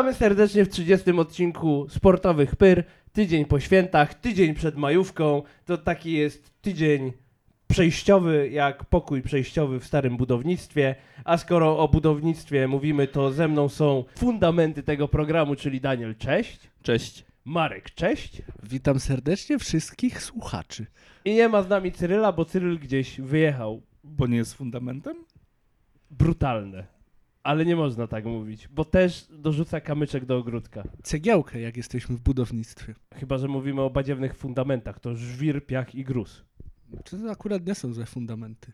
Witamy serdecznie w 30 odcinku Sportowych Pyr. Tydzień po świętach, tydzień przed majówką. To taki jest tydzień przejściowy, jak pokój przejściowy w starym budownictwie. A skoro o budownictwie mówimy, to ze mną są fundamenty tego programu, czyli Daniel, cześć. Cześć. Marek, cześć. Witam serdecznie wszystkich słuchaczy. I nie ma z nami Cyryla, bo Cyryl gdzieś wyjechał. Bo nie jest fundamentem? Brutalne. Ale nie można tak mówić, bo też dorzuca kamyczek do ogródka. Cegiełkę, jak jesteśmy w budownictwie. Chyba, że mówimy o badziewnych fundamentach, to żwir, piach i gruz. To akurat nie są złe fundamenty.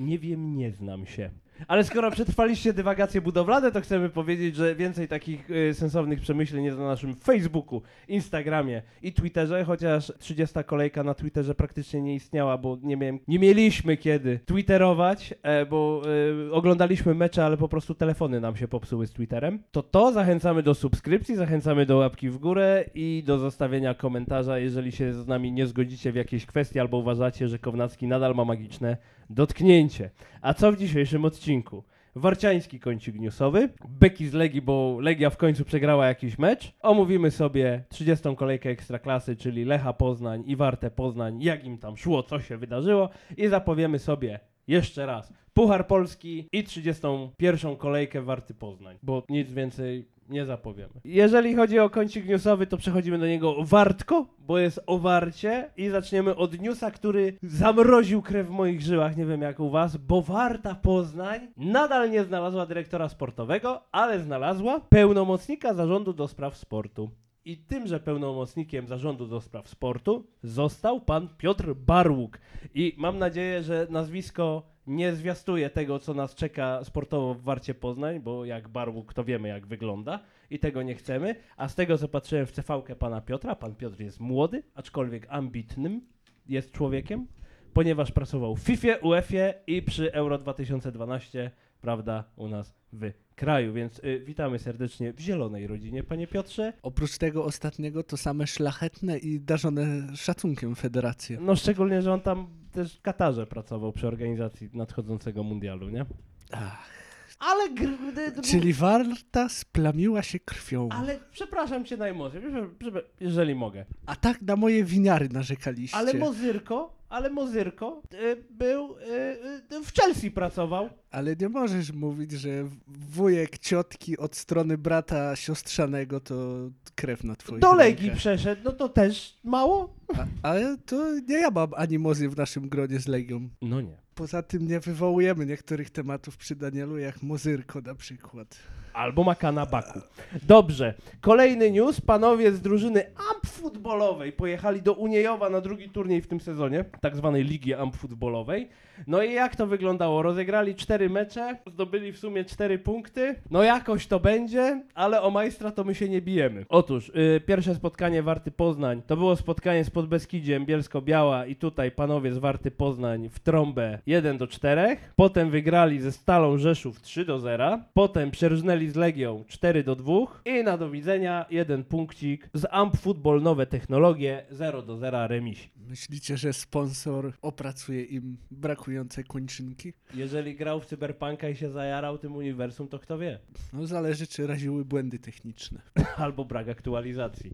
Nie wiem, nie znam się. Ale skoro przetrwaliście dywagacje budowlane, to chcemy powiedzieć, że więcej takich y, sensownych przemyśleń jest na naszym Facebooku, Instagramie i Twitterze, chociaż 30 kolejka na Twitterze praktycznie nie istniała, bo nie, miałem, nie mieliśmy kiedy twitterować, e, bo y, oglądaliśmy mecze, ale po prostu telefony nam się popsuły z Twitterem. To to zachęcamy do subskrypcji, zachęcamy do łapki w górę i do zostawienia komentarza, jeżeli się z nami nie zgodzicie w jakiejś kwestii albo uważacie, że Kownacki nadal ma magiczne dotknięcie. A co w dzisiejszym odcinku? Warciański kącik newsowy, beki z Legii, bo Legia w końcu przegrała jakiś mecz. Omówimy sobie 30. kolejkę Ekstraklasy, czyli Lecha Poznań i Warte Poznań, jak im tam szło, co się wydarzyło i zapowiemy sobie jeszcze raz Puchar Polski i 31. kolejkę Warty Poznań, bo nic więcej nie zapowiemy. Jeżeli chodzi o kącik newsowy, to przechodzimy do niego wartko, bo jest o warcie i zaczniemy od newsa, który zamroził krew w moich żyłach, nie wiem jak u was, bo Warta Poznań nadal nie znalazła dyrektora sportowego, ale znalazła pełnomocnika zarządu do spraw sportu. I tymże pełnomocnikiem zarządu do spraw sportu został pan Piotr Barłuk. I mam nadzieję, że nazwisko nie zwiastuje tego, co nas czeka sportowo w Warcie Poznań, bo jak Barłuk to wiemy, jak wygląda i tego nie chcemy. A z tego, co patrzyłem w CV pana Piotra, pan Piotr jest młody, aczkolwiek ambitnym jest człowiekiem, ponieważ pracował w FIFA, UEFA i przy Euro 2012, prawda, u nas w kraju. Więc y, witamy serdecznie w zielonej rodzinie, panie Piotrze. Oprócz tego ostatniego to same szlachetne i darzone szacunkiem federacje. No szczególnie, że on tam też w Katarze pracował przy organizacji nadchodzącego mundialu, nie? Ach, Ale d- czyli Warta splamiła się krwią. Ale przepraszam cię najmocniej, jeżeli mogę. A tak na moje winiary narzekaliście. Ale Mozyrko, ale Mozyrko y, był, y, y, w Chelsea pracował. Ale nie możesz mówić, że wujek ciotki od strony brata siostrzanego to krew na twoich Do Legii rękach. przeszedł, no to też mało? A, ale to nie ja mam animozy w naszym gronie z Legią. No nie. Poza tym nie wywołujemy niektórych tematów przy Danielu, jak Mozyrko na przykład. Albo Makana Baku. Dobrze. Kolejny news. Panowie z drużyny AMP futbolowej pojechali do Uniejowa na drugi turniej w tym sezonie, tak zwanej Ligi AMP futbolowej. No i jak to wyglądało? Rozegrali cztery mecze, zdobyli w sumie cztery punkty. No jakoś to będzie, ale o majstra to my się nie bijemy. Otóż y, pierwsze spotkanie Warty Poznań to było spotkanie z Podbeskidziem Bielsko-Biała i tutaj panowie z Warty Poznań w trąbę 1 do 4. Potem wygrali ze Stalą Rzeszów 3 do 0. Potem przerżnęli z Legią 4 do 2. I na do widzenia jeden punkcik z Amp Football Nowe Technologie 0 do 0 remisi. Myślicie, że sponsor opracuje im brakujące kończynki? Jeżeli grał w Cyberpunka i się zajarał tym uniwersum, to kto wie? No zależy, czy raziły błędy techniczne. Albo brak aktualizacji.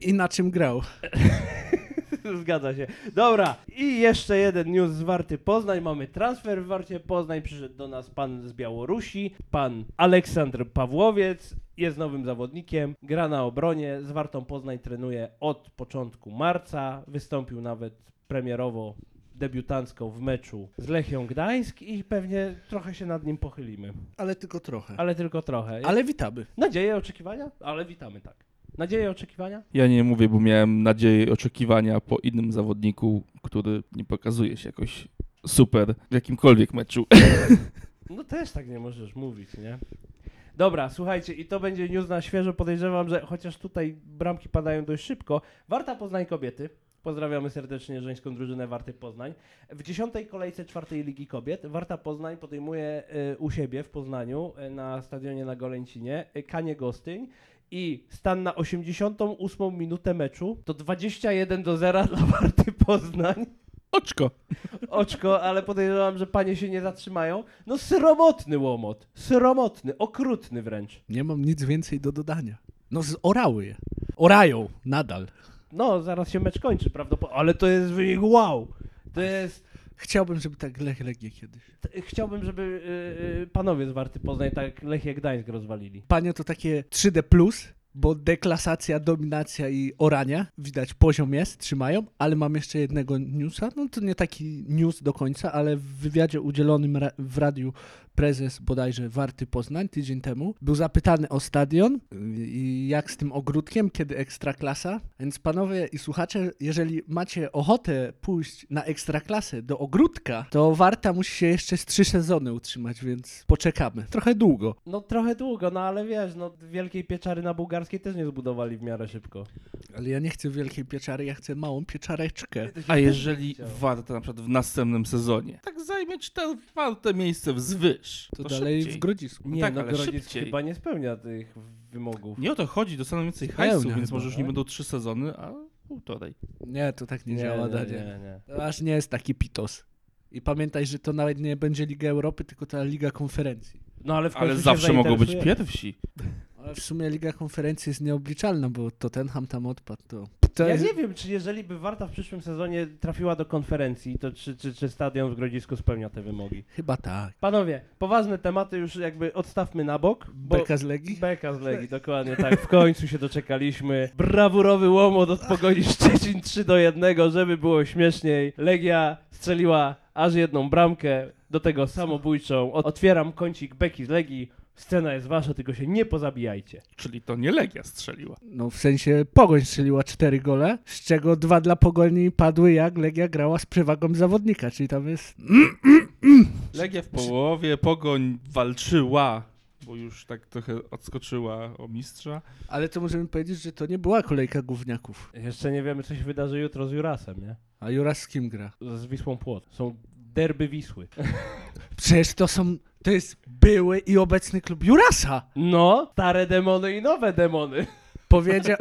I na czym grał? Zgadza się. Dobra, i jeszcze jeden news z Warty Poznań. Mamy transfer w Warcie Poznań. Przyszedł do nas pan z Białorusi, pan Aleksandr Pawłowiec. Jest nowym zawodnikiem, gra na obronie. Z Wartą Poznań trenuje od początku marca. Wystąpił nawet premierowo, debiutancko w meczu z Lechią Gdańsk i pewnie trochę się nad nim pochylimy. Ale tylko trochę. Ale tylko trochę. Ale witamy. Nadzieje, oczekiwania? Ale witamy, tak. Nadzieje, oczekiwania? Ja nie mówię, bo miałem nadzieję i oczekiwania po innym zawodniku, który nie pokazuje się jakoś super w jakimkolwiek meczu. No też tak nie możesz mówić, nie? Dobra, słuchajcie, i to będzie news na świeżo. Podejrzewam, że chociaż tutaj bramki padają dość szybko. Warta Poznań kobiety. Pozdrawiamy serdecznie żeńską drużynę Warty Poznań. W dziesiątej kolejce czwartej Ligi Kobiet Warta Poznań podejmuje y, u siebie w Poznaniu y, na stadionie na Golęcinie y, Kanie Gostyń i stan na 88 minutę meczu to 21 do 0 dla Warty Poznań. Oczko. oczko, ale podejrzewam, że panie się nie zatrzymają. No sromotny łomot, sromotny, okrutny wręcz. Nie mam nic więcej do dodania. No zorały je. Orają nadal. No, zaraz się mecz kończy prawdopodobnie, ale to jest wynik wow. To jest... Chciałbym, żeby tak Lech Legię kiedyś. Chciałbym, żeby y, y, panowie z Warty Poznań tak Lechia Gdańsk rozwalili. Panie to takie 3D+, bo deklasacja, dominacja i orania, widać poziom jest, trzymają, ale mam jeszcze jednego newsa, no to nie taki news do końca, ale w wywiadzie udzielonym ra- w radiu prezes bodajże Warty Poznań tydzień temu był zapytany o stadion i jak z tym ogródkiem, kiedy ekstraklasa. Więc panowie i słuchacze, jeżeli macie ochotę pójść na ekstraklasę do ogródka, to Warta musi się jeszcze z trzy sezony utrzymać, więc poczekamy. Trochę długo. No trochę długo, no ale wiesz, no wielkiej pieczary na bułgarskiej też nie zbudowali w miarę szybko. Ale ja nie chcę wielkiej pieczary, ja chcę małą pieczareczkę. A jeżeli. Warta na przykład w następnym sezonie tak zajmie czwarte miejsce wzwyż, To, to, dalej szybciej. w Grodzisku. Nie, tak, no ale Grodzisk szybciej. chyba nie spełnia tych wymogów. Nie o to chodzi, dostaną więcej hajsu, więc chyba, może już nie tak? będą trzy sezony, a półtorej. Nie, to tak nie, nie, działa, nie, nie, nie. To aż nie jest taki pitos. I pamiętaj, że to nawet nie będzie Liga Europy, tylko ta Liga Konferencji. No ale w końcu Ale zawsze mogą być pierwsi. Ale w sumie Liga Konferencji jest nieobliczalna, bo Tottenham tam odpadł. To, to Ja nie wiem, czy jeżeli by Warta w przyszłym sezonie trafiła do konferencji, to czy, czy, czy stadion w Grodzisku spełnia te wymogi. Chyba tak. Panowie, poważne tematy już jakby odstawmy na bok. Bo... Beka z Legii? Beka z Legii, dokładnie tak. W końcu się doczekaliśmy. Brawurowy łomot od Pogoni Szczecin 3 do 1, żeby było śmieszniej. Legia strzeliła aż jedną bramkę, do tego samobójczą. Otwieram kącik Beki z Legii. Scena jest wasza, tylko się nie pozabijajcie. Czyli to nie Legia strzeliła. No w sensie Pogoń strzeliła cztery gole, z czego dwa dla Pogoni padły jak Legia grała z przewagą zawodnika, czyli tam jest... Legia w połowie, Pogoń walczyła, bo już tak trochę odskoczyła o mistrza. Ale to możemy powiedzieć, że to nie była kolejka gówniaków. Jeszcze nie wiemy, co się wydarzy jutro z Jurasem, nie? A Juras z kim gra? Z Wisłą Płot. Są derby Wisły. Przecież to są... To jest były i obecny klub Jurasa! No, stare demony i nowe demony. Powiedzia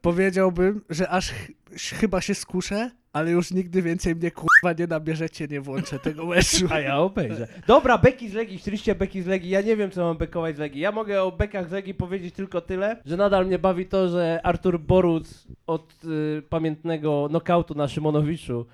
powiedziałbym, że aż ch chyba się skuszę, ale już nigdy więcej mnie kurwa nie nabierzecie, nie włączę tego meczu. A ja obejrzę. Dobra, beki z Legii, szczęście beki z Legii. Ja nie wiem, co mam bekować z Legii. Ja mogę o bekach z Legii powiedzieć tylko tyle, że nadal mnie bawi to, że Artur Boruc od y, pamiętnego nokautu na Szymonowiczu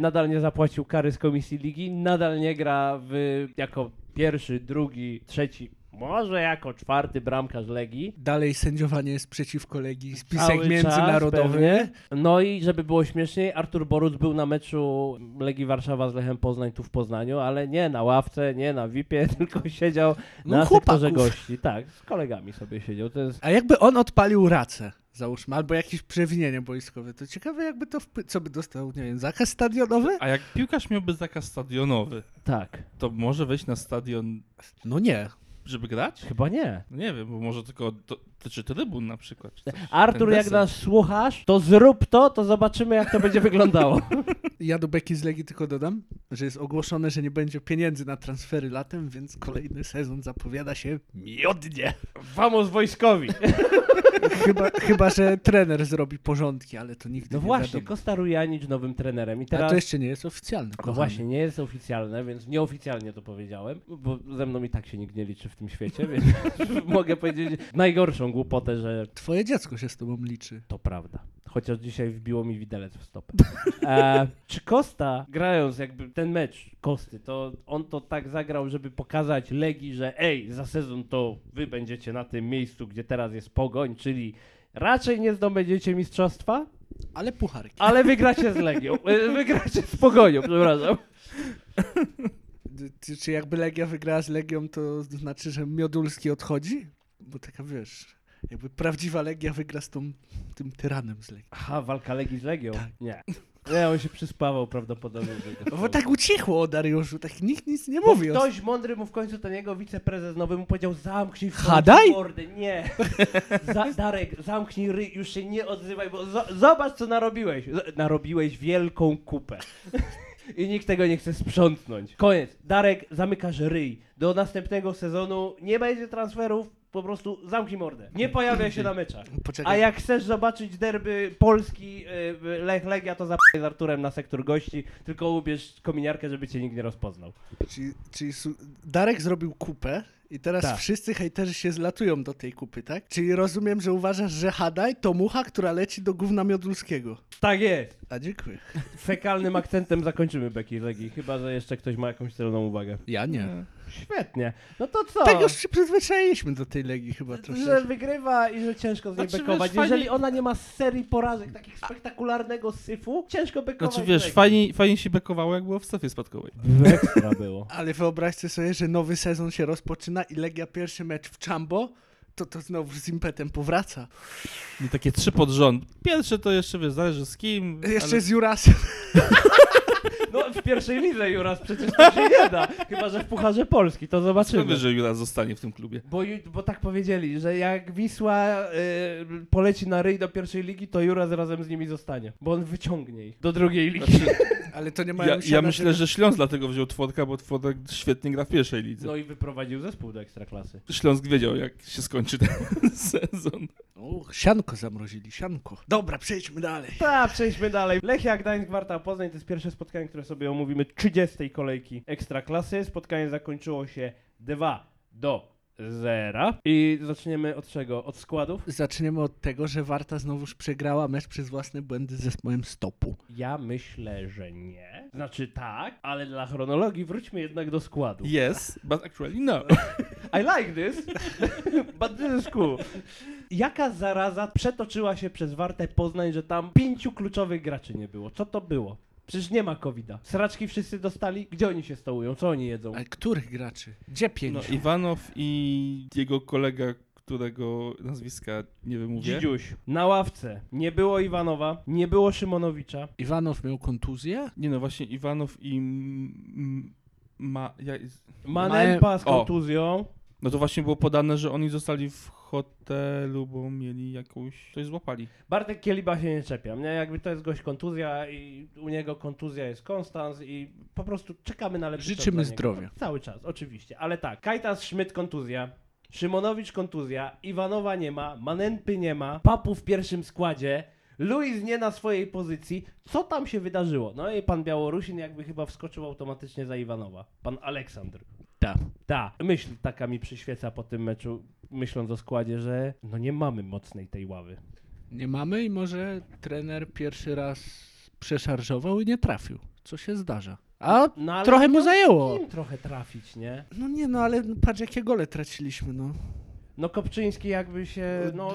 nadal nie zapłacił kary z komisji ligi, nadal nie gra w, jako pierwszy, drugi, trzeci, może jako czwarty bramkarz Legii. Dalej sędziowanie jest przeciwko Legii, Cały spisek czas międzynarodowy. pewnie. No i żeby było śmieszniej, Artur Boruc był na meczu Legii Warszawa z Lechem Poznań tu w Poznaniu, ale nie na ławce, nie na VIP-ie, tylko siedział No, na sektorze chłopaków. gości. Tak, z kolegami sobie siedział. To jest... A jakby on odpalił racę, załóżmy, albo jakieś przewinienie boiskowe, to ciekawe jakby to, wpły- co by dostał, nie wiem, zakaz stadionowy? A jak piłkarz miałby zakaz stadionowy, Tak. to może wejść na stadion, No nie. Żeby grać? Chyba nie. Nie wiem, bo może tylko do- dotyczy trybun na przykład. Czy. Artur, jak nas słuchasz, to zrób to, to zobaczymy, jak to będzie wyglądało. Ja do Beki z Legii tylko dodam, że jest ogłoszone, że nie będzie pieniędzy na transfery latem, więc kolejny sezon zapowiada się miodnie. Vamos wojskowi. chyba, chyba, że trener zrobi porządki, ale to nigdy No nie właśnie, wiadomo. Kosta nowym trenerem. I A teraz... to jeszcze nie jest oficjalne. No kochany. właśnie, nie jest oficjalne, więc nieoficjalnie to powiedziałem, bo ze mną i tak się nikt nie liczy w tym świecie, więc mogę powiedzieć najgorszą głupotę, że Twoje dziecko się z tobą liczy. to prawda. Chociaż dzisiaj wbiło mi widelec w stopę. E, czy Kosta, grając jakby ten mecz Kosty, to on to tak zagrał, żeby pokazać Legii, że ej, za sezon to wy będziecie na tym miejscu, gdzie teraz jest Pogoń, czyli raczej nie zdobędziecie mistrzostwa, Ale pucharki. ale wygracie z Legią, e, wygracie z Pogonią, przepraszam. Czy, czy jakby Legia wygrała z Legią, to znaczy, że Miodulski odchodzi? Bo taka wiesz, jakby prawdziwa Legia wygra z tą, tym tyranem z Legii. Aha, walka Legii z Legią? Tak. Nie. Nie, on się przyspawał prawdopodobnie. No bo tak ucichło o Dariuszu, tak nikt nic nie Bo mówi. o- ktoś mądry mu w końcu ten jego wiceprezes nowy mu powiedział zamknij w Hadaj? mordę. Nie. Za, Darek, zamknij ryj, już się nie odzywaj, bo zo- zobacz co narobiłeś. Z- narobiłeś wielką kupę. I nikt tego nie chce sprzątnąć. Koniec. Darek, zamykasz ryj. Do następnego sezonu nie będzie transferów. Po prostu zamknij mordę. Nie pojawia się na meczach. Poczekaj. A jak chcesz zobaczyć derby Polski y, Lech Legia, to zapytaj z Arturem na sektor gości, tylko ubierz kominiarkę, żeby cię nikt nie rozpoznał. Czyli, czyli su- Darek zrobił kupę i teraz Tak. wszyscy hejterzy się zlatują do tej kupy, tak? Czyli rozumiem, że uważasz, że Hadaj to mucha, która leci do gówna Miodulskiego. Tak jest. A dziękuję. Fekalnym akcentem zakończymy Beki Legii, chyba że jeszcze ktoś ma jakąś celną uwagę. Ja nie. Świetnie. No to co? Tak już się przyzwyczailiśmy do tej Legii chyba że troszeczkę. wygrywa i że ciężko z niej Znaczy, bekować. wiesz, fajnie- Jeżeli ona nie ma serii porażek, takich spektakularnego syfu, ciężko bekować. Znaczy wiesz, fajnie, fajnie się bekowało, jak było w strefie spadkowej. Ekstra było. Ale wyobraźcie sobie, że nowy sezon się rozpoczyna i Legia pierwszy mecz w Chambo, to to znowu z impetem powraca. I takie trzy pod rząd. Pierwsze to jeszcze, wiesz, zależy z kim. Jeszcze ale... z Jurasem. No w pierwszej lidze Juras przecież to się nie da. Chyba, że w Pucharze Polski, to zobaczymy. Skąd że Jura zostanie w tym klubie? Bo, bo tak powiedzieli, że jak Wisła y, poleci na ryj do pierwszej ligi, to Juras razem z nimi zostanie. Bo on wyciągnie ich do drugiej ligi. Znaczy, Ale to nie mają ja, ja myślę, żeby- że Śląsk dlatego wziął Twórka, bo Twórek świetnie gra w pierwszej lidze. No i wyprowadził zespół do ekstraklasy. Śląsk wiedział, jak się skończy ten sezon. O, sianko zamrozili, sianko. Dobra, przejdźmy dalej. Tak, przejdźmy dalej. Lechia Gdańsk, Warta Poznań to jest pierwsze spotkanie, które sobie omówimy 30. kolejki Ekstraklasy. Spotkanie zakończyło się 2 do 0. I zaczniemy od czego? Od składów? Zaczniemy od tego, że Warta znowuż przegrała mecz przez własne błędy z zespołem stopu. Ja myślę, że nie. Znaczy tak, ale dla chronologii wróćmy jednak do składu. Yes, but actually no. I like this, but this is cool. Jaka zaraza przetoczyła się przez Wartę Poznań, że tam pięciu kluczowych graczy nie było? Co to było? Przecież nie ma COVID-a. Sraczki wszyscy dostali? Gdzie oni się stołują? Co oni jedzą? Ale których graczy? Gdzie no. pięciu? Iwanow i jego kolega, którego nazwiska nie wymówię. Dzidziuś. Na ławce nie było Iwanowa, nie było Szymonowicza. Iwanow miał kontuzję? Nie no, właśnie Iwanow i... m- Ma, ja, Manempa z O. kontuzją. No to właśnie było podane, że oni zostali w hotelu, bo mieli jakąś... coś złapali. Bartek Kieliba się nie czepia. Nie? Jakby to jest gość kontuzja i u niego kontuzja jest konstans i po prostu czekamy na lepszy Życzymy zdrowia. Cały czas, oczywiście. Ale tak, Kajtas Szmyt kontuzja, Szymonowicz kontuzja, Iwanowa nie ma, Manenpy nie ma, Papu w pierwszym składzie, Luis nie na swojej pozycji. Co tam się wydarzyło? No i pan Białorusin jakby chyba wskoczył automatycznie za Iwanowa. Pan Aleksandr. Tak. Ta, myśl taka mi przyświeca po tym meczu, myśląc o składzie, że no nie mamy mocnej tej ławy. Nie mamy i może trener pierwszy raz przeszarżował i nie trafił. Co się zdarza. A No, trochę mu miał zajęło. Im trochę trafić, nie? No nie no, ale patrz jakie gole traciliśmy, no. No Kopczyński jakby się, no,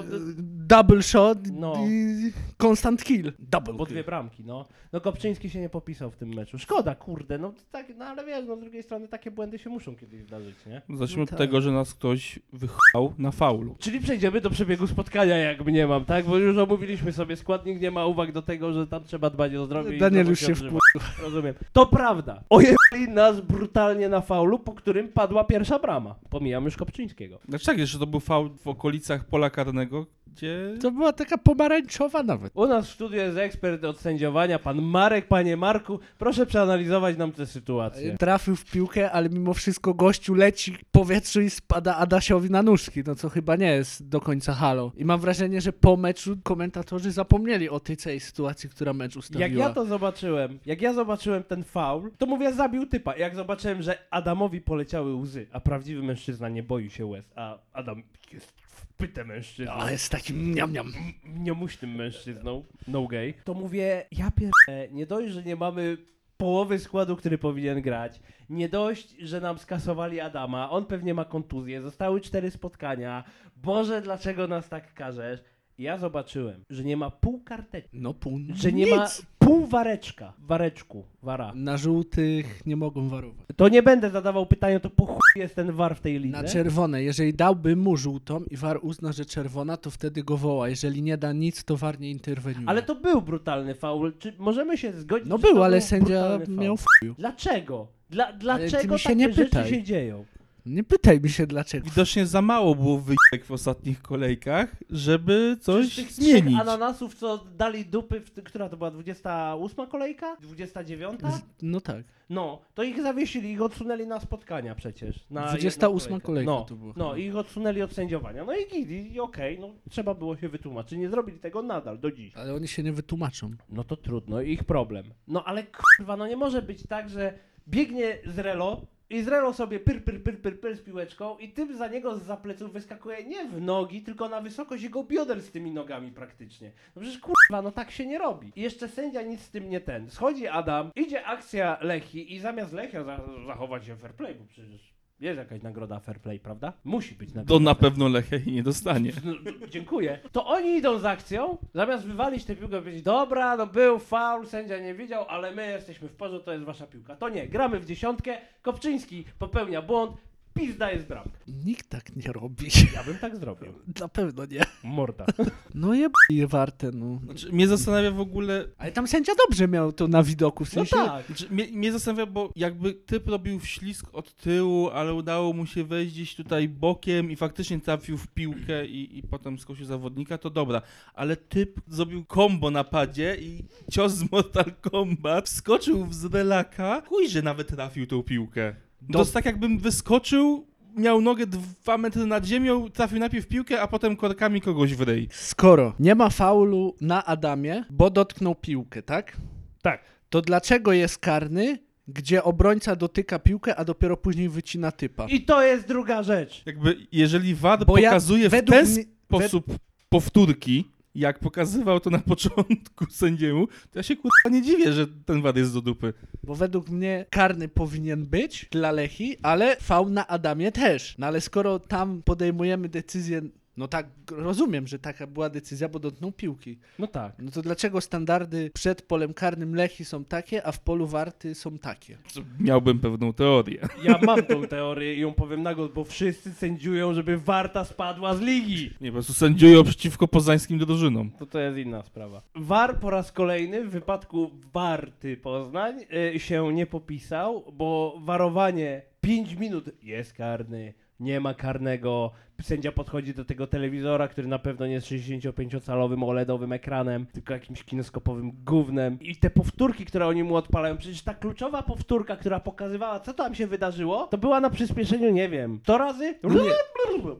Double shot No. i constant kill. Double po kill. dwie bramki, no. No Kopczyński się nie popisał w tym meczu. Szkoda, kurde, no tak, no ale wiesz, no z drugiej strony takie błędy się muszą kiedyś zdarzyć, nie? Zacznijmy No od tak. tego, że nas ktoś wychał na faulu. Czyli przejdziemy do przebiegu spotkania, jak nie mam, tak? Bo już omówiliśmy sobie składnik, nie ma uwag do tego, że tam trzeba dbać o zdrowie i Daniel już się odżywać. Rozumiem. To prawda. Ojebali nas brutalnie na faulu, po którym padła pierwsza brama. Pomijam już Kopczyńskiego. Znaczy tak, jeszcze to był w okolicach pola karnego, gdzie... To była taka pomarańczowa nawet. U nas w studiu jest ekspert od sędziowania, pan Marek. Panie Marku, proszę przeanalizować nam tę sytuację. Trafił w piłkę, ale mimo wszystko gościu leci w powietrzu i spada Adasiowi na nóżki, no co chyba nie jest do końca halo. I mam wrażenie, że po meczu komentatorzy zapomnieli o tej całej sytuacji, która mecz ustawiła. Jak ja to zobaczyłem, jak ja zobaczyłem ten faul, to mówię, zabił typa. Jak zobaczyłem, że Adamowi poleciały łzy, a prawdziwy mężczyzna nie boi się łez, a Adam jest wpyte mężczyzną, A, jest takim niam niam. niemuśnym mężczyzną, no gay, to mówię, ja pierdolę, nie dość, że nie mamy połowy składu, który powinien grać, nie dość, że nam skasowali Adama, on pewnie ma kontuzję, zostały cztery spotkania, Boże, dlaczego nas tak karzesz? Ja zobaczyłem, że nie ma pół karteczki, No pół. że nie nic. ma pół wareczka, wareczku, wara. Na żółtych nie mogą warować. To nie będę zadawał pytania, to po chuj jest ten war w tej lidze. Na czerwone. Jeżeli dałby mu żółtą i war uzna, że czerwona, to wtedy go woła. Jeżeli nie da nic, to war nie interweniuje. Ale to był brutalny faul. Czy możemy się zgodzić? No że to był, ale sędzia brutalny faul? miał f***u. Dlaczego? Dla, ty dlaczego mi się takie nie rzeczy pytaj. się dzieją? Nie pytaj mi się dlaczego. Widocznie za mało było wyjek w ostatnich kolejkach, żeby coś Z tych zmienić. trzech ananasów, co dali dupy, w, która to była 28 kolejka? 29? Z- No tak. No, to ich zawiesili, ich odsunęli na spotkania przecież. Na 28 jedną kolejka no, to była No, ich odsunęli od sędziowania. No i git, i, i okej, no trzeba było się wytłumaczyć. Nie zrobili tego nadal, do dziś. Ale oni się nie wytłumaczą. No to trudno, ich problem. No ale kurwa, no nie może być tak, że biegnie z Relo i z Relo sobie pyr, pyr, pyr, pyr, pyr z piłeczką i tym za niego z pleców wyskakuje nie w nogi, tylko na wysokość jego bioder z tymi nogami praktycznie. No przecież kurwa, no tak się nie robi. I jeszcze sędzia nic z tym nie ten. Schodzi Adam, idzie akcja Lechi i zamiast Lechia za zachować się fair play, bo przecież jest jakaś nagroda fair play, prawda? Musi być nagroda To na pewno jej nie dostanie. No, dziękuję. To oni idą z akcją, zamiast wywalić tę piłkę i powiedzieć, dobra, no był faul, sędzia nie widział, ale my jesteśmy w porze, to jest wasza piłka. To nie, gramy w dziesiątkę, Kopczyński popełnia błąd, pizda jest bramka. Nikt tak nie robi. Ja bym tak zrobił. Na pewno nie. Morda. No je je warte, no. Znaczy, mnie zastanawia w ogóle... Ale tam sędzia dobrze miał to na widoku, w No sensie... tak. Znaczy, mnie, mnie zastanawia, bo jakby typ robił wślizg od tyłu, ale udało mu się wejść gdzieś tutaj bokiem i faktycznie trafił w piłkę i, i potem skosił zawodnika, to dobra. Ale typ zrobił combo na padzie i cios z Mortal Kombat skoczył z relaka, chuj, że nawet trafił tą piłkę. To Do- jest tak jakbym wyskoczył, miał nogę dwa metry nad ziemią, trafił najpierw w piłkę, a potem korkami kogoś w ryj. Skoro nie ma faulu na Adamie, bo dotknął piłkę, tak? Tak. To dlaczego jest karny, gdzie obrońca dotyka piłkę, a dopiero później wycina typa? I to jest druga rzecz. Jakby, jeżeli VAR Bo ja pokazuje w według ten sposób powtórki, jak pokazywał to na początku sędziemu, to ja się kurwa nie dziwię, że ten VAR jest do dupy. Bo według mnie karny powinien być dla Lechi, ale faul na Adamie też. No ale skoro tam podejmujemy decyzję, no tak, rozumiem, że taka była decyzja, bo dotknął piłki. No tak. No to dlaczego standardy przed polem karnym Lechi są takie, a w polu Warty są takie? Miałbym pewną teorię. Ja mam tą teorię i ją powiem na głos, bo wszyscy sędziują, żeby Warta spadła z ligi. Nie, po prostu sędziują przeciwko poznańskim drużynom. To to jest inna sprawa. War po raz kolejny w wypadku Warty Poznań y, się nie popisał, bo warowanie 5 minut jest karny, nie ma karnego. Sędzia podchodzi do tego telewizora, który na pewno nie jest 65-calowym OLEDowym ekranem, tylko jakimś kineskopowym gównem. I te powtórki, które oni mu odpalają, przecież ta kluczowa powtórka, która pokazywała, co tam się wydarzyło, to była na przyspieszeniu, nie wiem, 100 razy? No.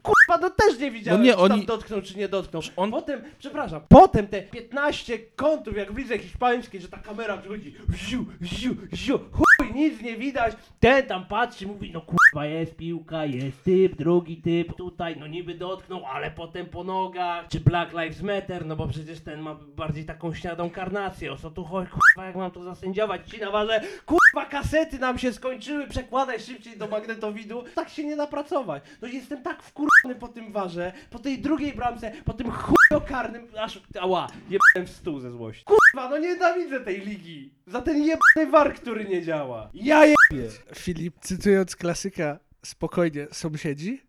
Kurwa, no też nie widziałem, No nie, czy tam oni- dotknął, czy nie dotknął. On- Potem, przepraszam, potem te 15 kątów, jak w lidze hiszpańskiej, że ta kamera przychodzi, wziu, wziu, wziu, chuj, nic nie widać, ten tam patrzy, mówi, no kurwa, jest piłka, jest typ, drugi typ, tutaj, no niby dotknął, ale potem po nogach, czy Black Lives Matter, no bo przecież ten ma bardziej taką śniadą karnację, o co tu chodzi, kurwa, jak mam to zasędziować, ci na warze, kurwa, kasety nam się skończyły, przekładaj szybciej do magnetowidu, tak się nie da pracować, no jestem tak wkurwany po tym warze, po tej drugiej bramce, po tym chujo karnym, aż, ała, jebałem w stół ze złości. Kurwa, no nienawidzę tej ligi, za ten jebany war, który nie działa, ja jebie. Filip, cytując klasyka, spokojnie, sąsiedzi,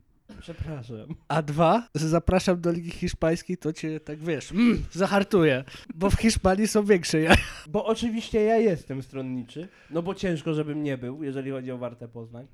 Przepraszam. a dwa, że zapraszam do Ligi Hiszpańskiej, to cię tak wiesz, mm, zahartuję, bo w Hiszpanii są większe ja. Bo oczywiście ja jestem stronniczy, no bo ciężko, żebym nie był, jeżeli chodzi o Wartę Poznań.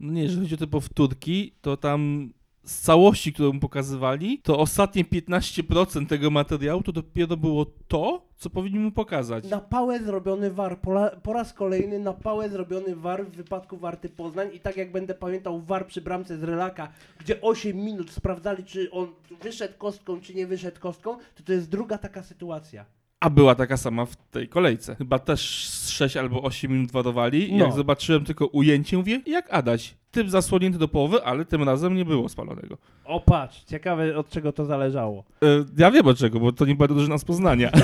No nie, jeżeli chodzi o te powtórki, to tam z całości, którą pokazywali, to ostatnie 15% tego materiału to dopiero było to, co powinni mu pokazać. Na pałę zrobiony war, po, la, po raz kolejny na pałę zrobiony war w wypadku Warty Poznań i tak jak będę pamiętał war przy bramce z Relaka, gdzie 8 minut sprawdzali, czy on wyszedł kostką, czy nie wyszedł kostką, to to jest druga taka sytuacja. A była taka sama w tej kolejce. Chyba też z 6 albo 8 minut wadowali. I No. Jak zobaczyłem tylko ujęcie, mówię, jak Adaś. Typ zasłonięty do połowy, ale tym razem nie było spalonego. O patrz, ciekawe od czego to zależało. E, ja wiem od czego, bo to nie była drużyna z Poznania.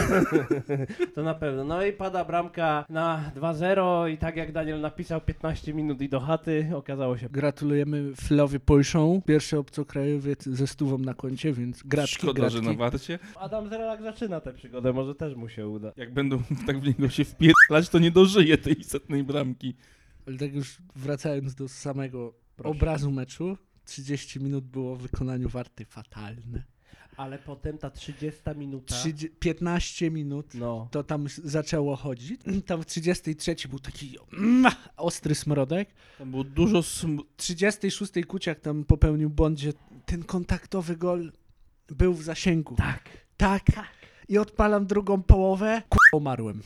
To na pewno. No i pada bramka na 2-0 i tak jak Daniel napisał, 15 minut i do chaty, okazało się Gratulujemy Filowi Pojszą, pierwszy obcokrajowiec ze stówą na koncie, więc gratki, Szkoda, gratki. że na warcie. Adam Zerelak zaczyna tę przygodę, może też mu się uda. Jak będą tak w niego się wpierdalać, to nie dożyje tej setnej bramki. Ale tak już wracając do samego Proszę. obrazu meczu, 30 minut było w wykonaniu Warty fatalne. Ale potem ta 30 minuta. Trzydzie- 15 minut. No. To tam zaczęło chodzić. Tam w 33 był taki mm, ostry smrodek. Tam było dużo sm... W 36 Kuciak tam popełnił błąd, że ten kontaktowy gol był w zasięgu. Tak. Tak. I odpalam drugą połowę. K***a, umarłem.